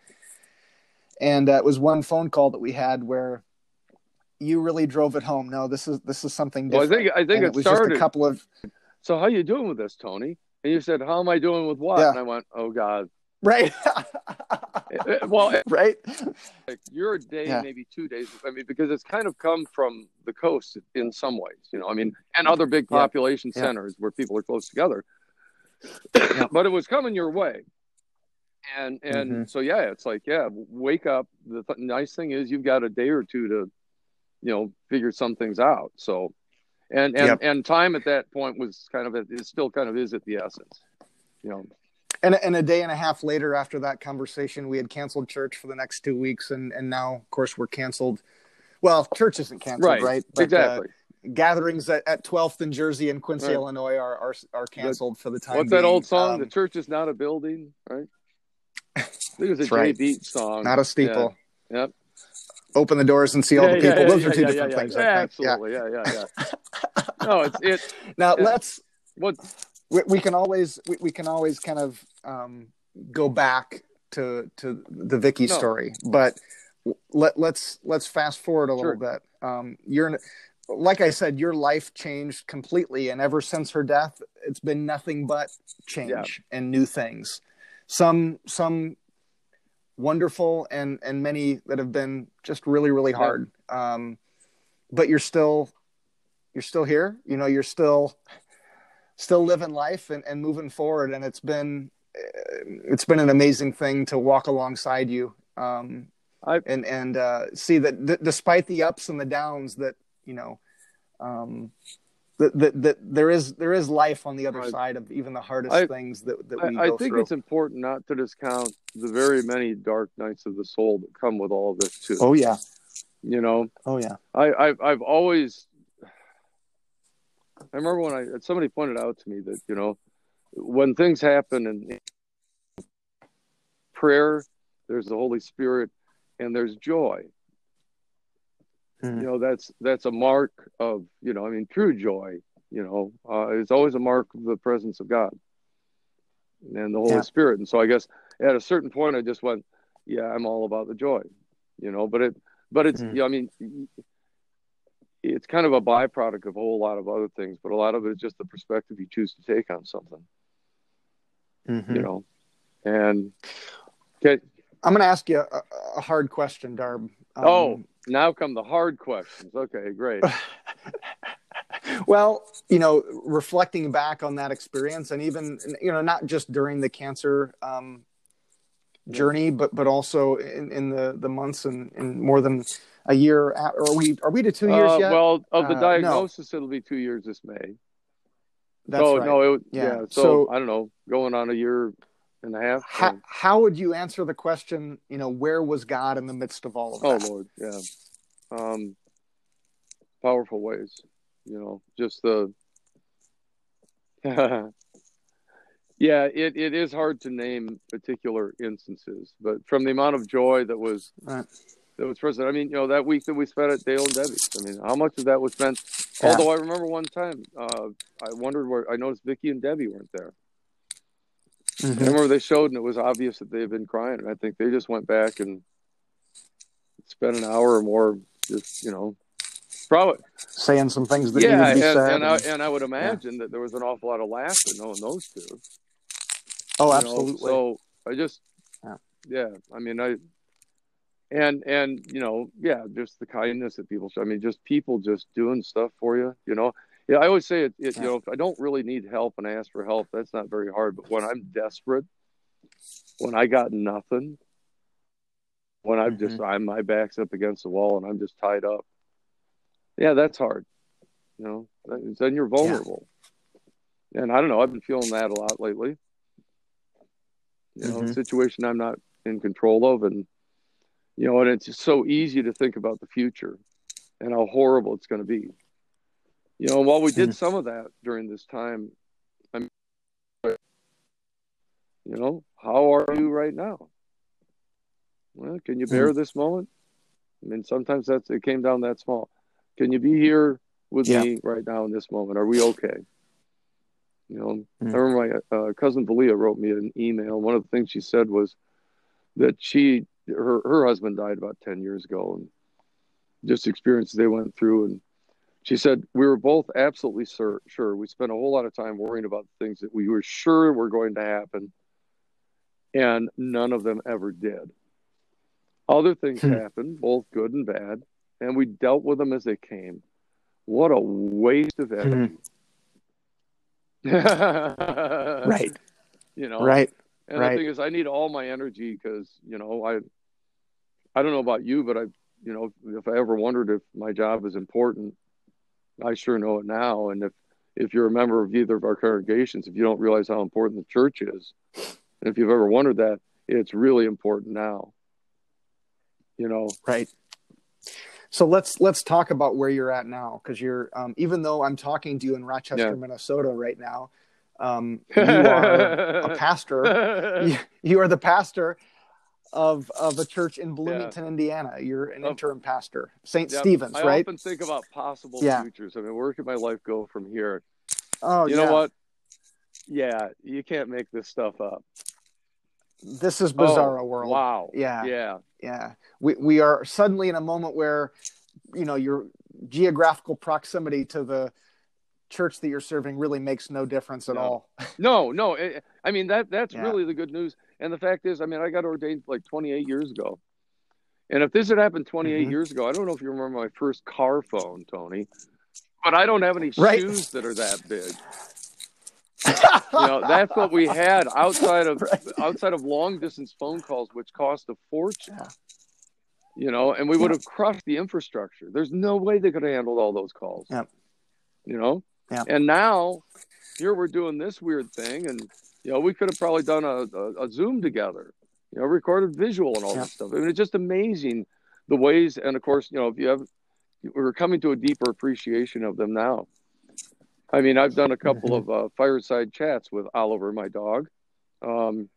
A: and uh, it was one phone call that we had where you really drove it home no this is this is something
B: Well, I think I think it,
A: it was just
B: started.
A: a couple of
B: So how you doing with this, Tony? And you said, "How am I doing with what?"
A: Yeah.
B: And I went, "Oh God."
A: Right
B: It- it- well, eh,
A: right
B: like you're a day,
A: Yeah.
B: maybe two days. I mean, because it's kind of come from the coast in some ways, you know. I mean, and other big population
A: Yeah.
B: centers where people are close together. but it was coming your way, and and
A: Mhm.
B: so yeah, it's like yeah, wake up. The th- nice thing is you've got a day or two to, you know, figure some things out. So, and and
A: Yep.
B: and time at that point was kind of it still kind of is at the essence, you know.
A: And, and a day and a half later after that conversation we had canceled church for the next two weeks and and now of course we're canceled well church isn't canceled right, But, uh,
B: exactly.
A: gatherings at, at 12th in jersey and quincy
B: Right.
A: illinois are, are are canceled for the time
B: What's that old song?
A: Um,
B: the church is not a building, right? I think it was a
A: right.
B: Beat song.
A: not a steeple
B: Yeah. Yep.
A: open the doors and see all the
B: Yeah, yeah,
A: people
B: yeah,
A: those
B: yeah,
A: are two
B: yeah,
A: different
B: yeah,
A: things
B: yeah.
A: i think
B: Absolutely. Yeah, yeah, yeah. no, it's it.
A: now
B: Yeah.
A: let's
B: What?
A: We, we can always we, we can always kind of um, go back to to the Vicky
B: No.
A: story, but let let's let's fast forward a
B: Sure.
A: little bit. Um, you're like I said, your life changed completely, and ever since her death, it's been nothing but change and new things. Some some wonderful and and many that have been just really really
B: Yeah.
A: hard. Um, but you're still you're still here. You know, you're still still living life and, and moving forward and it's been uh, it's been an amazing thing to walk alongside you um
B: I-
A: and and uh see that d- despite the ups and the downs that you know um that, that, that there is there is life on the other
B: Right.
A: side of even the hardest
B: I-
A: things that, that we
B: I, I
A: go
B: think
A: through
B: it's important not to discount the very many dark nights of the soul that come with all of this too.
A: oh yeah
B: You know,
A: oh yeah
B: I, I've I've always. I remember when I somebody pointed out to me that you know, when things happen and prayer, there's the Holy Spirit, and there's joy.
A: Mhm.
B: You know, that's that's a mark of you know, I mean, true joy. You know, uh, it's always a mark of the presence of God and the Holy
A: Yeah.
B: Spirit. And so I guess at a certain point, I just went, yeah, I'm all about the joy. You know, but it, but it's,
A: Mhm.
B: you know, I mean, it's kind of a byproduct of a whole lot of other things, but a lot of it is just the perspective you choose to take on something.
A: Mhm.
B: You know, and okay,
A: i'm going to ask you a, a hard question darb um,
B: oh, now come the hard questions. Okay, great.
A: well you know reflecting back on that experience and even you know not just during the cancer um, journey but but also in, in the the months and, and more than a year or are we are we to two years
B: Uh,
A: yet
B: well, of the
A: Uh, no.
B: diagnosis, it'll be two years this May.
A: that's
B: so
A: right
B: no, it,
A: Yeah.
B: yeah. So,
A: So-
B: I don't know, going on a year and a half.
A: how,
B: so-
A: how would you answer the question you know where was god in the midst of all of
B: oh
A: that
B: Lord, yeah. Um, powerful ways, you know, just the. yeah, it, it is hard to name particular instances, but from the amount of joy that was
A: Right.
B: That was present. I mean, you know, that week that we spent at Dale and Debbie's. I mean, how much of that was spent Yeah. Although I remember one time, uh, I wondered where I noticed Vicky and Debbie weren't there. Mm-hmm. I remember they showed, and it was obvious that they had been crying. And I think they just went back and spent an hour or more, just you know, probably
A: saying some things that
B: yeah,
A: and,
B: and, and, I, and I would imagine yeah. that there was an awful lot of laughter knowing those two.
A: Oh, absolutely.
B: Know? So I just, yeah. yeah, I mean, I, and and you know, yeah, just the kindness that people show. I mean, just people just doing stuff for you. You know, yeah, I always say it. it. You know, if I don't really need help and I ask for help, that's not very hard. But when I'm desperate, when I got nothing, when I'm mm-hmm. just I'm my back's up against the wall and I'm just tied up, yeah, that's hard. You know, then you're vulnerable. Yeah. And I don't know. I've been feeling that a lot lately. You know, mm-hmm. situation I'm not in control of, and you know, and it's so easy to think about the future and how horrible it's going to be. You know, while we did mm-hmm. some of that during this time, I'm, you know, how are you right now? Well, can you bear mm-hmm. this moment? I mean, sometimes that's it came down that small. Can you be here with yeah. me right now in this moment? Are we okay? You know, mm-hmm. I remember my uh, cousin Valia wrote me an email. One of the things she said was that she, her, her husband died about 10 years ago and just experiences they went through. And she said, we were both absolutely sur- sure. We spent a whole lot of time worrying about things that we were sure were going to happen. And none of them ever did. Other things hmm. happened, both good and bad and we dealt with them as they came. What a waste of energy.
A: Mm-hmm. right.
B: You know.
A: Right.
B: And
A: right.
B: the thing is, I need all my energy because you know I, I don't know about you, but I, you know, if I ever wondered if my job is important, I sure know it now. And if if you're a member of either of our congregations, if you don't realize how important the church is, and if you've ever wondered that, it's really important now. You know.
A: Right. So let's let's talk about where you're at now, because you're um, even though I'm talking to you in Rochester, yeah. Minnesota, right now, um, you are a pastor. You, you, are the pastor of of a church in Bloomington, yeah. Indiana. You're an interim pastor, St. Yeah, Stephen's,
B: I
A: right? I
B: often think about possible yeah. futures. I mean, where could my life go from here?
A: Oh,
B: you know what? Yeah, you can't make this stuff up.
A: This is oh, bizarre oh, world.
B: Wow.
A: Yeah.
B: Yeah.
A: Yeah. We we are suddenly in a moment where, you know, your geographical proximity to the church that you're serving really makes no difference at
B: no.
A: all.
B: no, no. I mean that that's really the good news. And the fact is, I mean, I got ordained like 28 years ago. And if this had happened 28 mm-hmm. years ago, I don't know if you remember my first car phone, Tony, but I don't have any right. shoes that are that big you know, that's what we had outside of right. outside of long distance phone calls, which cost a fortune. Yeah. You know, and we would have crushed the infrastructure. There's no way they could have handled all those calls.
A: Yeah.
B: You know?
A: Yeah.
B: And now here we're doing this weird thing and you know, we could have probably done a, a, a Zoom together, you know, recorded visual and all yeah. this stuff. I mean, it's just amazing the ways and of course, you know, if you have we're coming to a deeper appreciation of them now. I mean, I've done a couple mm-hmm. of uh, fireside chats with Oliver, my dog, um,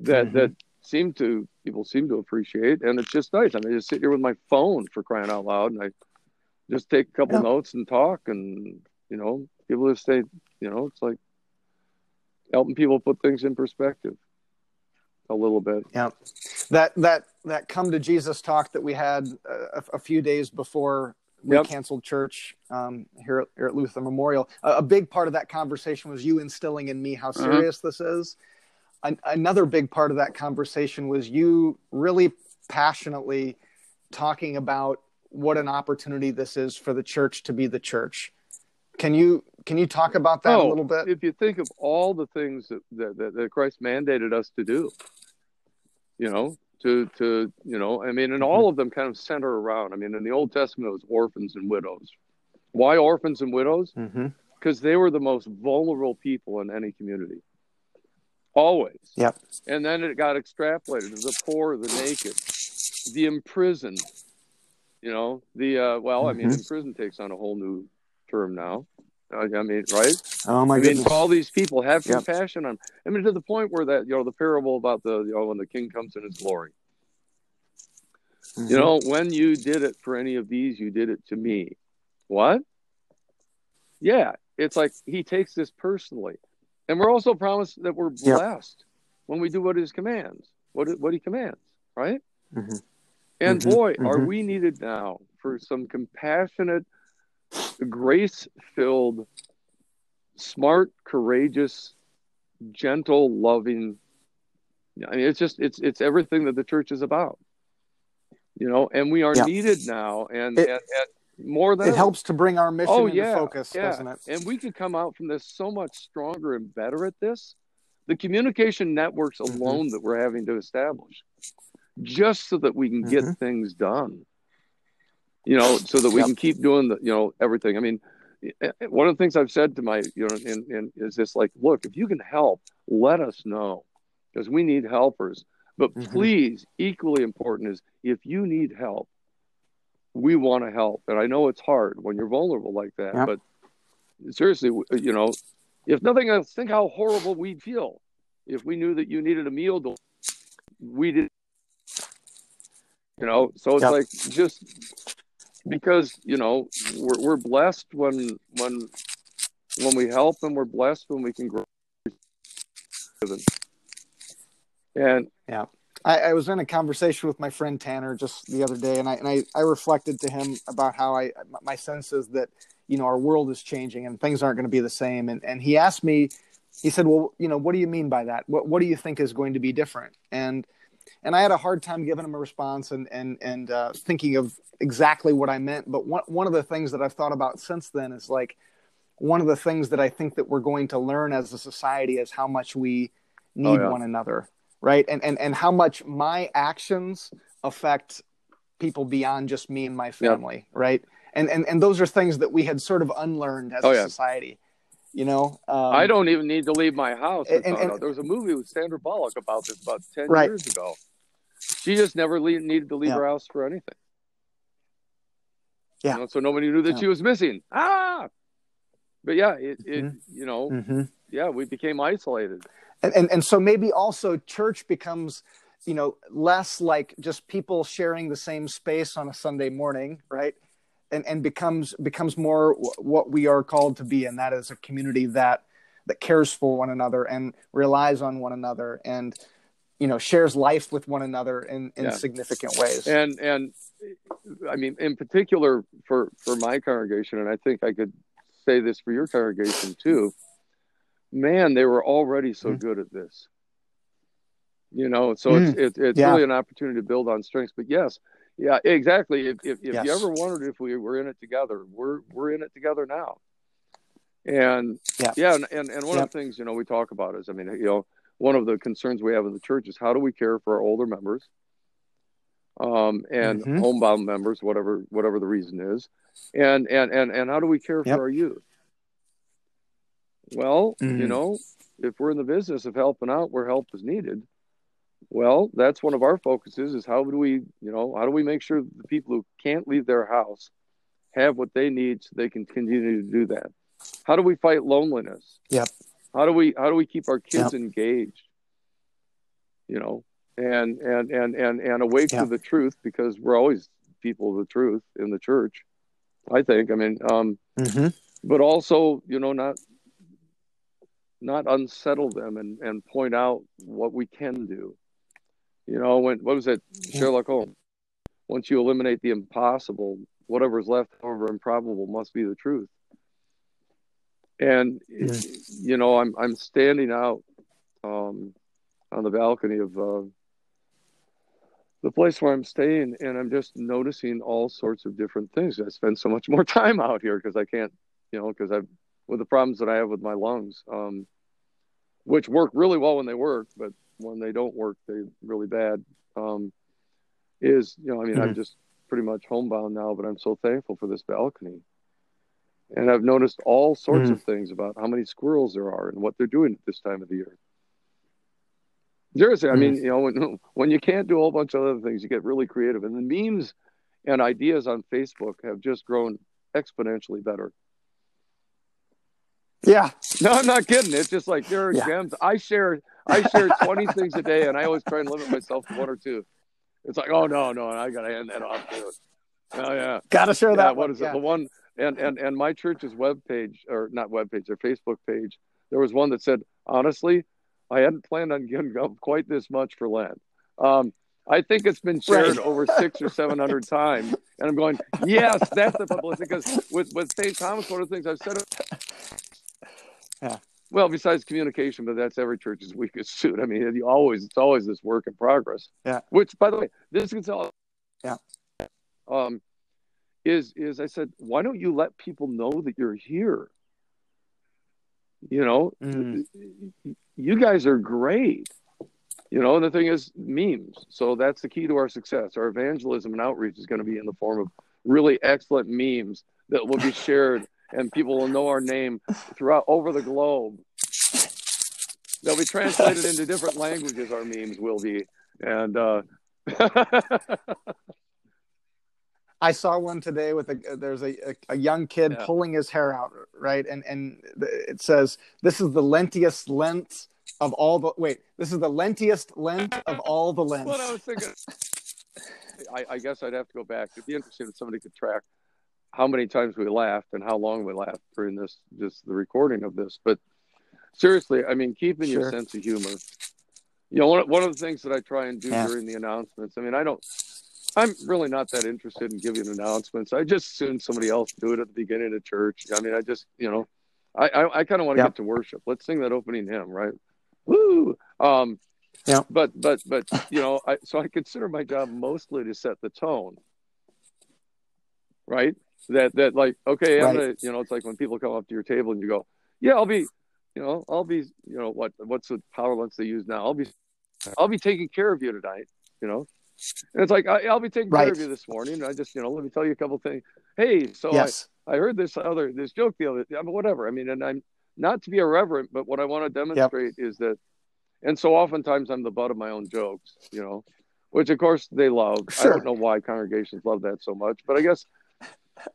B: that mm-hmm. that seem to people seem to appreciate, and it's just nice. I mean, I just sit here with my phone for crying out loud, and I just take a couple yeah. notes and talk, and you know, people just say, you know, it's like helping people put things in perspective a little bit.
A: Yeah, that that that come to Jesus talk that we had a, a few days before we yep. canceled church um, here, at, here at Luther Memorial. A, a, big part of that conversation was you instilling in me how uh-huh. serious uh-huh. this is. An, another big part of that conversation was you really passionately talking about what an opportunity this is for the church to be the church. Can you can you talk about that
B: oh,
A: a little bit?
B: If you think of all the things that, that, that Christ mandated us to do, you know, to to you know i mean and all mm-hmm. of them kind of center around i mean in the old testament it was orphans and widows why orphans and widows because
A: mm-hmm.
B: they were the most vulnerable people in any community always
A: yep
B: and then it got extrapolated to the poor the naked the imprisoned you know the uh well mm-hmm. i mean mm-hmm. imprisoned takes on a whole new term now I mean, right?
A: Oh my
B: I
A: goodness!
B: all these people have compassion yep. on. I mean, to the point where that you know the parable about the you know when the king comes in his glory. Mm-hmm. You know, when you did it for any of these, you did it to me. What? yeah, it's like he takes this personally, and we're also promised that we're
A: Yep.
B: blessed when we do what his commands, what what he commands, right?
A: Mhm.
B: And
A: Mhm.
B: boy, are
A: Mhm.
B: we needed now for some compassionate, grace-filled, smart, courageous, gentle, loving. I mean, it's just it's it's everything that the church is about, you know. And we are
A: Yeah.
B: needed now, and,
A: It-
B: and, and more than
A: It helps to bring our mission
B: Oh,
A: into
B: yeah,
A: focus,
B: yeah.
A: doesn't it?
B: and we could come out from this so much stronger and better at this. The communication networks
A: Mhm.
B: alone that we're having to establish, just so that we can get
A: Mhm.
B: things done. You know, so that we
A: Yep.
B: can keep doing the, you know, everything. I mean, eh, eh, one of the things I've said to my, you know, in, in is this like, look, if you can help, let us know, because we need helpers. But
A: Mhm.
B: please, equally important is if you need help, we want to help. And I know it's hard when you're vulnerable like that,
A: Yep.
B: but seriously, you know, if nothing else, think how horrible we'd feel if we knew that you needed a meal. To, we did, you know. So it's
A: Yep.
B: like just because you know we're we're blessed when when when we help, and we're blessed when we can grow. And
A: I, I was in a conversation with my friend Tanner just the other day, and I and I, I reflected to him about how I my sense is that you know our world is changing and things aren't going to be the same. And and he asked me, he said, well, you know, what do you mean by that? What what do you think is going to be different? And and I had a hard time giving him a response and and and uh, thinking of exactly what I meant. But one one of the things that I've thought about since then is like one of the things that I think that we're going to learn as a society is how much we need
B: Oh, yeah.
A: one another, right? And and and how much my actions affect people beyond just me and my family, right? And and and those are things that we had sort of unlearned as
B: Oh,
A: a
B: yeah.
A: society. You know, um,
B: I don't even need to leave my house.
A: and-
B: And,
A: and-
B: there was a movie with Sandra Bullock about this about ten
A: Right.
B: years ago. She just never le- needed to leave
A: Yeah.
B: her house for anything.
A: Yeah.
B: You know, so nobody knew that
A: Yeah.
B: she was missing. Ah, but yeah, it, it
A: Mhm.
B: you know,
A: Mhm.
B: yeah, we became isolated.
A: and, and and so maybe also church becomes you know less like just people sharing the same space on a sunday morning right and and becomes becomes more wh- what we are called to be and that is a community that that cares for one another and relies on one another and you know shares life with one another in in
B: Yeah.
A: significant ways
B: And and I mean, in particular for for my congregation, and I think I could say this for your congregation too. Man, they were already so
A: Mhm.
B: good at this. You know, so it's it, it's
A: Yeah.
B: really an opportunity to build on strengths. But yes, yeah, exactly. If if, if
A: Yes.
B: you ever wondered if we were in it together, we're we're in it together now. And
A: Yeah.
B: yeah, and and, and one
A: Yeah.
B: of the things you know we talk about is, I mean, you know, one of the concerns we have in the church is how do we care for our older members, um, and
A: Mhm.
B: homebound members, whatever whatever the reason is, and and and and how do we care
A: Yep.
B: for our youth? Well, you
A: Mhm.
B: know, if we're in the business of helping out where help is needed, well, that's one of our focuses is how do we, you know, how do we make sure the people who can't leave their house have what they need so they can continue to do that? How do we fight loneliness?
A: Yep.
B: How do we how do we keep our kids engaged? You know, and and and and and awake
A: Yep.
B: to the truth because we're always people of the truth in the church. I think. I mean, um,
A: Mhm.
B: but also, you know, not not unsettle them and and point out what we can do. You know, when what was it, Sherlock Holmes? Once you eliminate the impossible, whatever's left, however improbable, must be the truth. And you know, I'm I'm standing out um, on the balcony of uh, the place where I'm staying, and I'm just noticing all sorts of different things. I spend so much more time out here because I can't, you know, because I've with the problems that I have with my lungs, um, which work really well when they work, but when they don't work, they really bad. Um, is you know, I mean, I'm
A: Mhm.
B: just pretty much homebound now, but I'm so thankful for this balcony. And I've noticed all sorts
A: Mhm.
B: of things about how many squirrels there are and what they're doing at this time of the year. Seriously, I mean, you know, when, when you can't do a whole bunch of other things, you get really creative. And the memes and ideas on Facebook have just grown exponentially better.
A: Yeah
B: No, I'm not kidding. It's just like there are
A: Yeah.
B: gems. I share I share 20 things a day, and I always try and limit myself to one or two. It's like, oh no, no, I gotta hand that off. Oh yeah,
A: gotta share
B: yeah.
A: that
B: What
A: one.
B: is
A: yeah.
B: it? The one and and and my church's web page or not web page, their Facebook page, there was one that said, honestly, I hadn't planned on giving up quite this much for Lent. Um, I think it's been shared right. over six or seven hundred times, and I'm going, yes, that's the publicity. Because with with St. Thomas, one of the things I've said, yeah. Well, besides communication, but that's every church's weakest suit. I mean, you always it's always this work in progress.
A: Yeah.
B: Which, by the way, this is all.
A: Yeah.
B: Um, is is I said, why don't you let people know that you're here? You know, mm. you guys are great. You know, and the thing is memes. So that's the key to our success. Our evangelism and outreach is going to be in the form of really excellent memes that will be shared and people will know our name throughout over the globe. They'll be translated into different languages. Our memes will be, and uh,
A: I saw one today with a there's a, a, a young kid yeah. pulling his hair out, right? And and it says this is the lentiest length of all the wait, this is the lentiest length of all the lengths.
B: What I was thinking. I, I, guess I'd have to go back. It'd be interesting if somebody could track how many times we laughed and how long we laughed during this just the recording of this. But seriously, I mean, keeping sure. your sense of humor. You know, one, one of the things that I try and do yeah. during the announcements. I mean, I don't I'm really not that interested in giving announcements. I just assume somebody else do it at the beginning of church. I mean, I just, you know, I I, I kind of want to get to worship. Let's sing that opening hymn, right? Woo! Um,
A: yeah.
B: But but but you know, I so I consider my job mostly to set the tone, right? That that like okay, right. gonna, you know, it's like when people come up to your table and you go, yeah, I'll be, you know, I'll be, you know, what what's the power lunch they use now? I'll be, I'll be taking care of you tonight, you know and it's like I, will be taking right. care of you this morning. I just, you know, let me tell you a couple things. Hey, so yes. I, I heard this other this joke the other, I mean, whatever. I mean, and I'm not to be irreverent, but what I want to demonstrate yep. is that, and so oftentimes I'm the butt of my own jokes, you know, which of course they love. Sure. I don't know why congregations love that so much, but I guess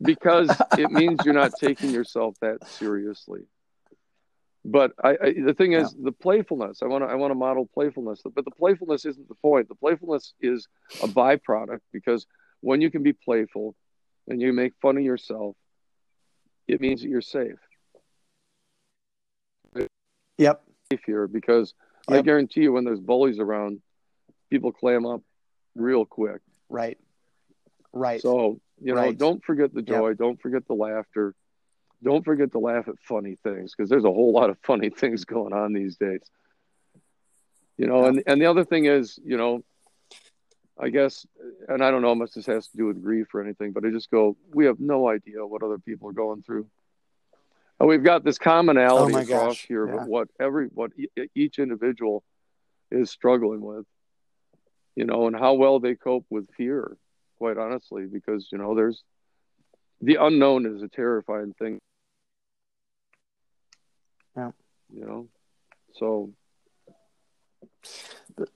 B: because it means you're not taking yourself that seriously. But I, I, the thing is yeah. the playfulness i want to i want to model playfulness but the playfulness isn't the point. The playfulness is a byproduct because when you can be playful and you make fun of yourself it means that you're safe.
A: Yep.
B: Safe here because yep. i guarantee you when there's bullies around people clam up real quick.
A: Right. Right.
B: So you know right. don't forget the joy yep. don't forget the laughter don't forget to laugh at funny things because there's a whole lot of funny things going on these days. You know, and and the other thing is, you know, I guess, and I don't know how much this has to do with grief or anything, but I just go, we have no idea what other people are going through. And we've got this commonality oh across gosh. here yeah. of what every what each individual is struggling with, you know, and how well they cope with fear. Quite honestly, because you know, there's the unknown is a terrifying thing.
A: Yeah.
B: You know, so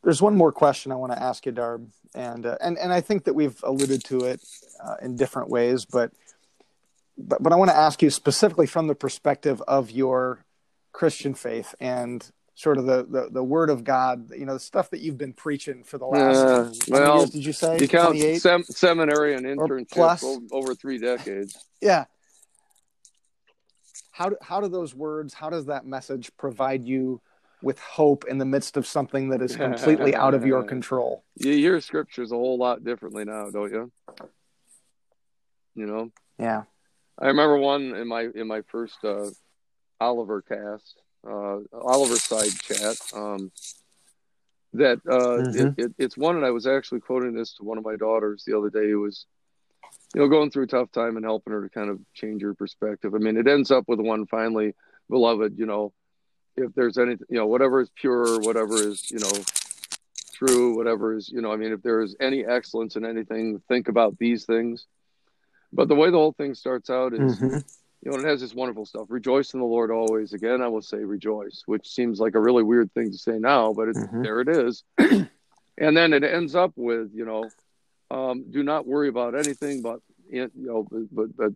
A: there's one more question I want to ask you, Darb, and uh, and and I think that we've alluded to it uh, in different ways, but but but I want to ask you specifically from the perspective of your Christian faith and sort of the, the, the word of God, you know, the stuff that you've been preaching for the last uh, well, years, did you say?
B: You count sem- seminary and internship over three decades.
A: Yeah. How do, how do those words, how does that message provide you with hope in the midst of something that is completely out of your control?
B: You hear scriptures a whole lot differently now, don't you? You know?
A: Yeah.
B: I remember one in my in my first uh, Oliver cast uh, Oliver side chat. Um, that uh, mm-hmm. it, it, it's one, and I was actually quoting this to one of my daughters the other day who was, you know, going through a tough time and helping her to kind of change her perspective. I mean, it ends up with one finally, beloved, you know, if there's anything, you know, whatever is pure, whatever is, you know, true, whatever is, you know, I mean, if there is any excellence in anything, think about these things. But the way the whole thing starts out is, mm-hmm you know, it has this wonderful stuff. Rejoice in the Lord always. Again, I will say rejoice, which seems like a really weird thing to say now, but mm-hmm. there it is. and then it ends up with, you know, um, do not worry about anything, but you know, but, but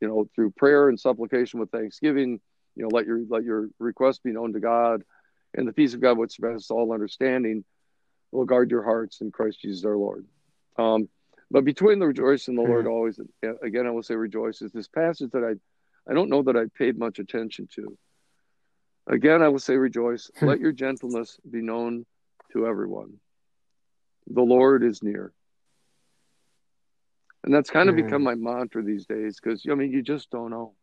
B: you know, through prayer and supplication with thanksgiving, you know, let your let your request be known to God, and the peace of God, which surpasses all understanding, will guard your hearts in Christ Jesus our Lord. Um, But between the rejoice and the Lord,
A: Mhm.
B: always again, I will say rejoice is this passage that I, I don't know that I paid much attention to. Again, I will say rejoice.
A: Hmm.
B: Let your gentleness be known to everyone. The Lord is near. And that's kind of
A: Hmm.
B: become my mantra these days because, I mean, you just don't know.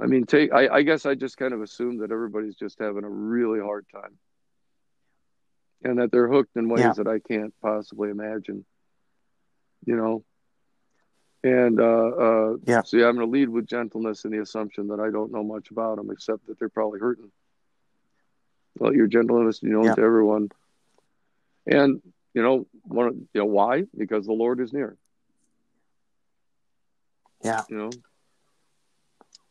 B: I mean, take, I, I guess I just kind of assume that everybody's just having a really hard time and that they're hooked in ways
A: Yeah.
B: that I can't possibly imagine, you know? And, uh, uh,
A: Yeah.
B: so I'm going to lead with gentleness in the assumption that I don't know much about them except that they're probably hurting. Let your gentleness be known
A: Yeah.
B: to everyone. And, you know, one, of- you know, why? Because the Lord is near.
A: Yeah.
B: You know,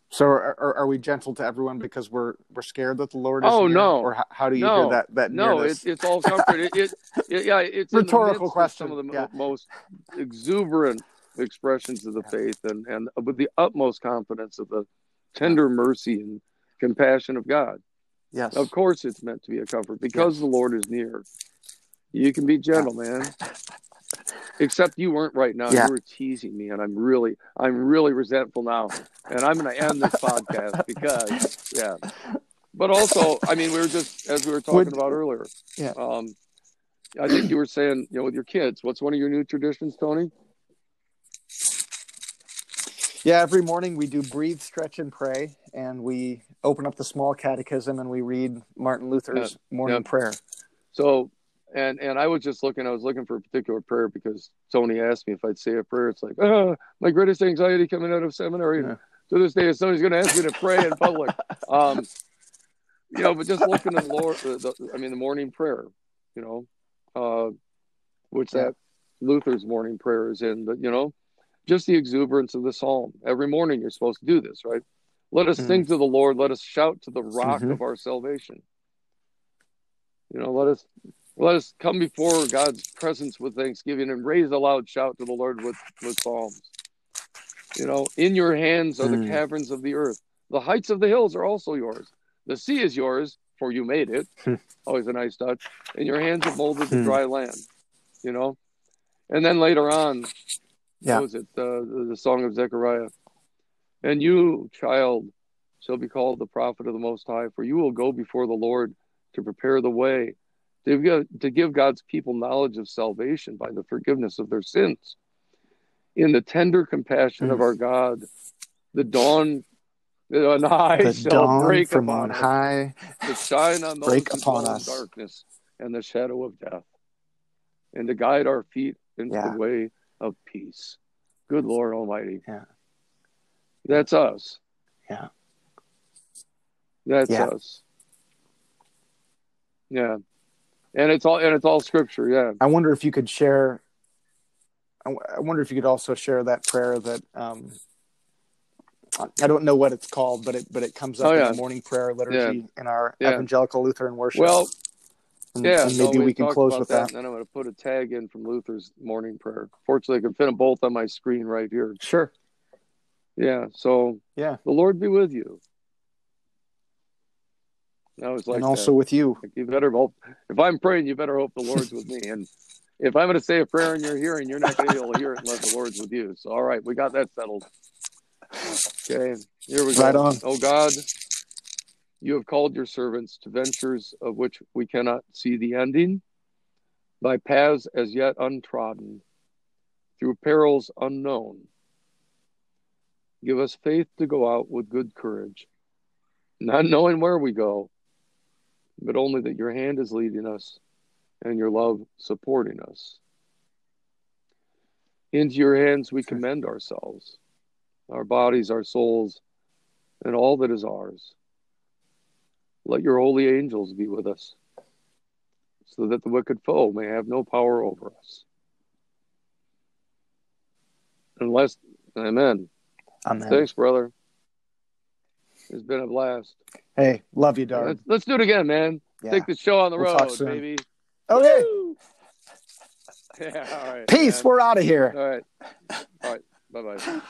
A: So are, are, are we gentle to everyone because we're we're scared that the Lord is
B: Oh,
A: near?
B: no.
A: Or how, how do you
B: No.
A: hear that that
B: no, it, it's all comfort. it, it, it- yeah, it's
A: Rhetorical
B: midst of
A: question,
B: Some of the
A: yeah.
B: most exuberant expressions of the faith, and and with the utmost confidence of the tender mercy and compassion of God.
A: yes.
B: Of course, it's meant to be a comfort because the Lord is near. You can be gentle, man. Except you weren't right now.
A: Yeah.
B: You were teasing me, and I'm really, I'm really resentful now. And I'm going to end this podcast because, yeah. But also, I mean, we were just as we were talking
A: Would-
B: about earlier.
A: Yeah.
B: Um, I think you were saying, you know, with your kids, what's one of your new traditions, Tony?
A: Yeah, every morning we do breathe, stretch, and pray, and we open up the small catechism and we read Martin Luther's morning
B: yeah.
A: prayer.
B: So, and and I was just looking. I was looking for a particular prayer because Tony asked me if I'd say a prayer. It's like, oh, my greatest anxiety coming out of seminary
A: Yeah.
B: to this day is somebody's going to ask me to pray in public. Um, you know, but just looking at the Lord, the, the, I mean, the morning prayer, you know, uh, which
A: Yeah.
B: that Luther's morning prayer is in. But you know, just the exuberance of the psalm. Every morning you're supposed to do this, right? Let us
A: Mm.
B: sing to the Lord. Let us shout to the rock
A: Mhm.
B: of our salvation. You know, let us let us come before God's presence with thanksgiving and raise a loud shout to the Lord with, with psalms. You know, in your hands are the
A: Mm.
B: caverns of the earth. The heights of the hills are also yours. The sea is yours, for you made it.
A: Hmm.
B: Always a nice touch. And your hands have molded the
A: Hmm.
B: dry land. You know? And then later on,
A: Yeah.
B: what was it? Uh, the, the song of Zechariah. And you, child, shall be called the prophet of the Most High, for you will go before the Lord to prepare the way, to give, to give God's people knowledge of salvation by the forgiveness of their sins. In the tender compassion of
A: Mm.
B: our God, the dawn, the eye
A: The
B: shall
A: dawn
B: break
A: from
B: upon
A: on high.
B: to shine on those
A: break upon us.
B: darkness and the shadow of death, and to guide our feet into
A: Yeah.
B: the way of peace. Good Lord Almighty.
A: Yeah.
B: That's us.
A: Yeah.
B: That's
A: Yeah.
B: us. Yeah. And it's all and it's all scripture, yeah.
A: I wonder if you could share. I w- I wonder if you could also share that prayer that um, I don't know what it's called, but it but it comes up
B: Oh,
A: in the morning prayer liturgy in our
B: Yeah.
A: evangelical Lutheran worship.
B: Well,
A: and,
B: yeah,
A: and maybe we can close with that.
B: And then I'm going to put a tag in from Luther's morning prayer. Fortunately, I can fit them both on my screen right here.
A: Sure.
B: Yeah. So
A: Yeah,
B: the Lord be with you. I was like,
A: and
B: that.
A: also with you.
B: Like, you better hope. If I'm praying, you better hope the Lord's with me. And if I'm going to say a prayer in your hearing, you're not going to be able to hear it unless the Lord's with you. So, all right, we got that settled. Okay, here we go.
A: Right on.
B: Oh God, you have called your servants to ventures of which we cannot see the ending, by paths as yet untrodden, through perils unknown. Give us faith to go out with good courage, not knowing where we go, but only that your hand is leading us and your love supporting us. Into your hands we commend ourselves, our bodies, our souls, and all that is ours. Let your holy angels be with us, so that the wicked foe may have no power over us. Unless, amen.
A: Amen.
B: Thanks, brother. It's been a blast.
A: Hey, love you, Darb.
B: Let's, let's do it again, man.
A: Yeah.
B: Take the show on the
A: We'll talk
B: road,
A: soon.
B: baby.
A: Okay.
B: Yeah, all right.
A: Peace.
B: man.
A: We're out of here.
B: All right. All right. Bye bye.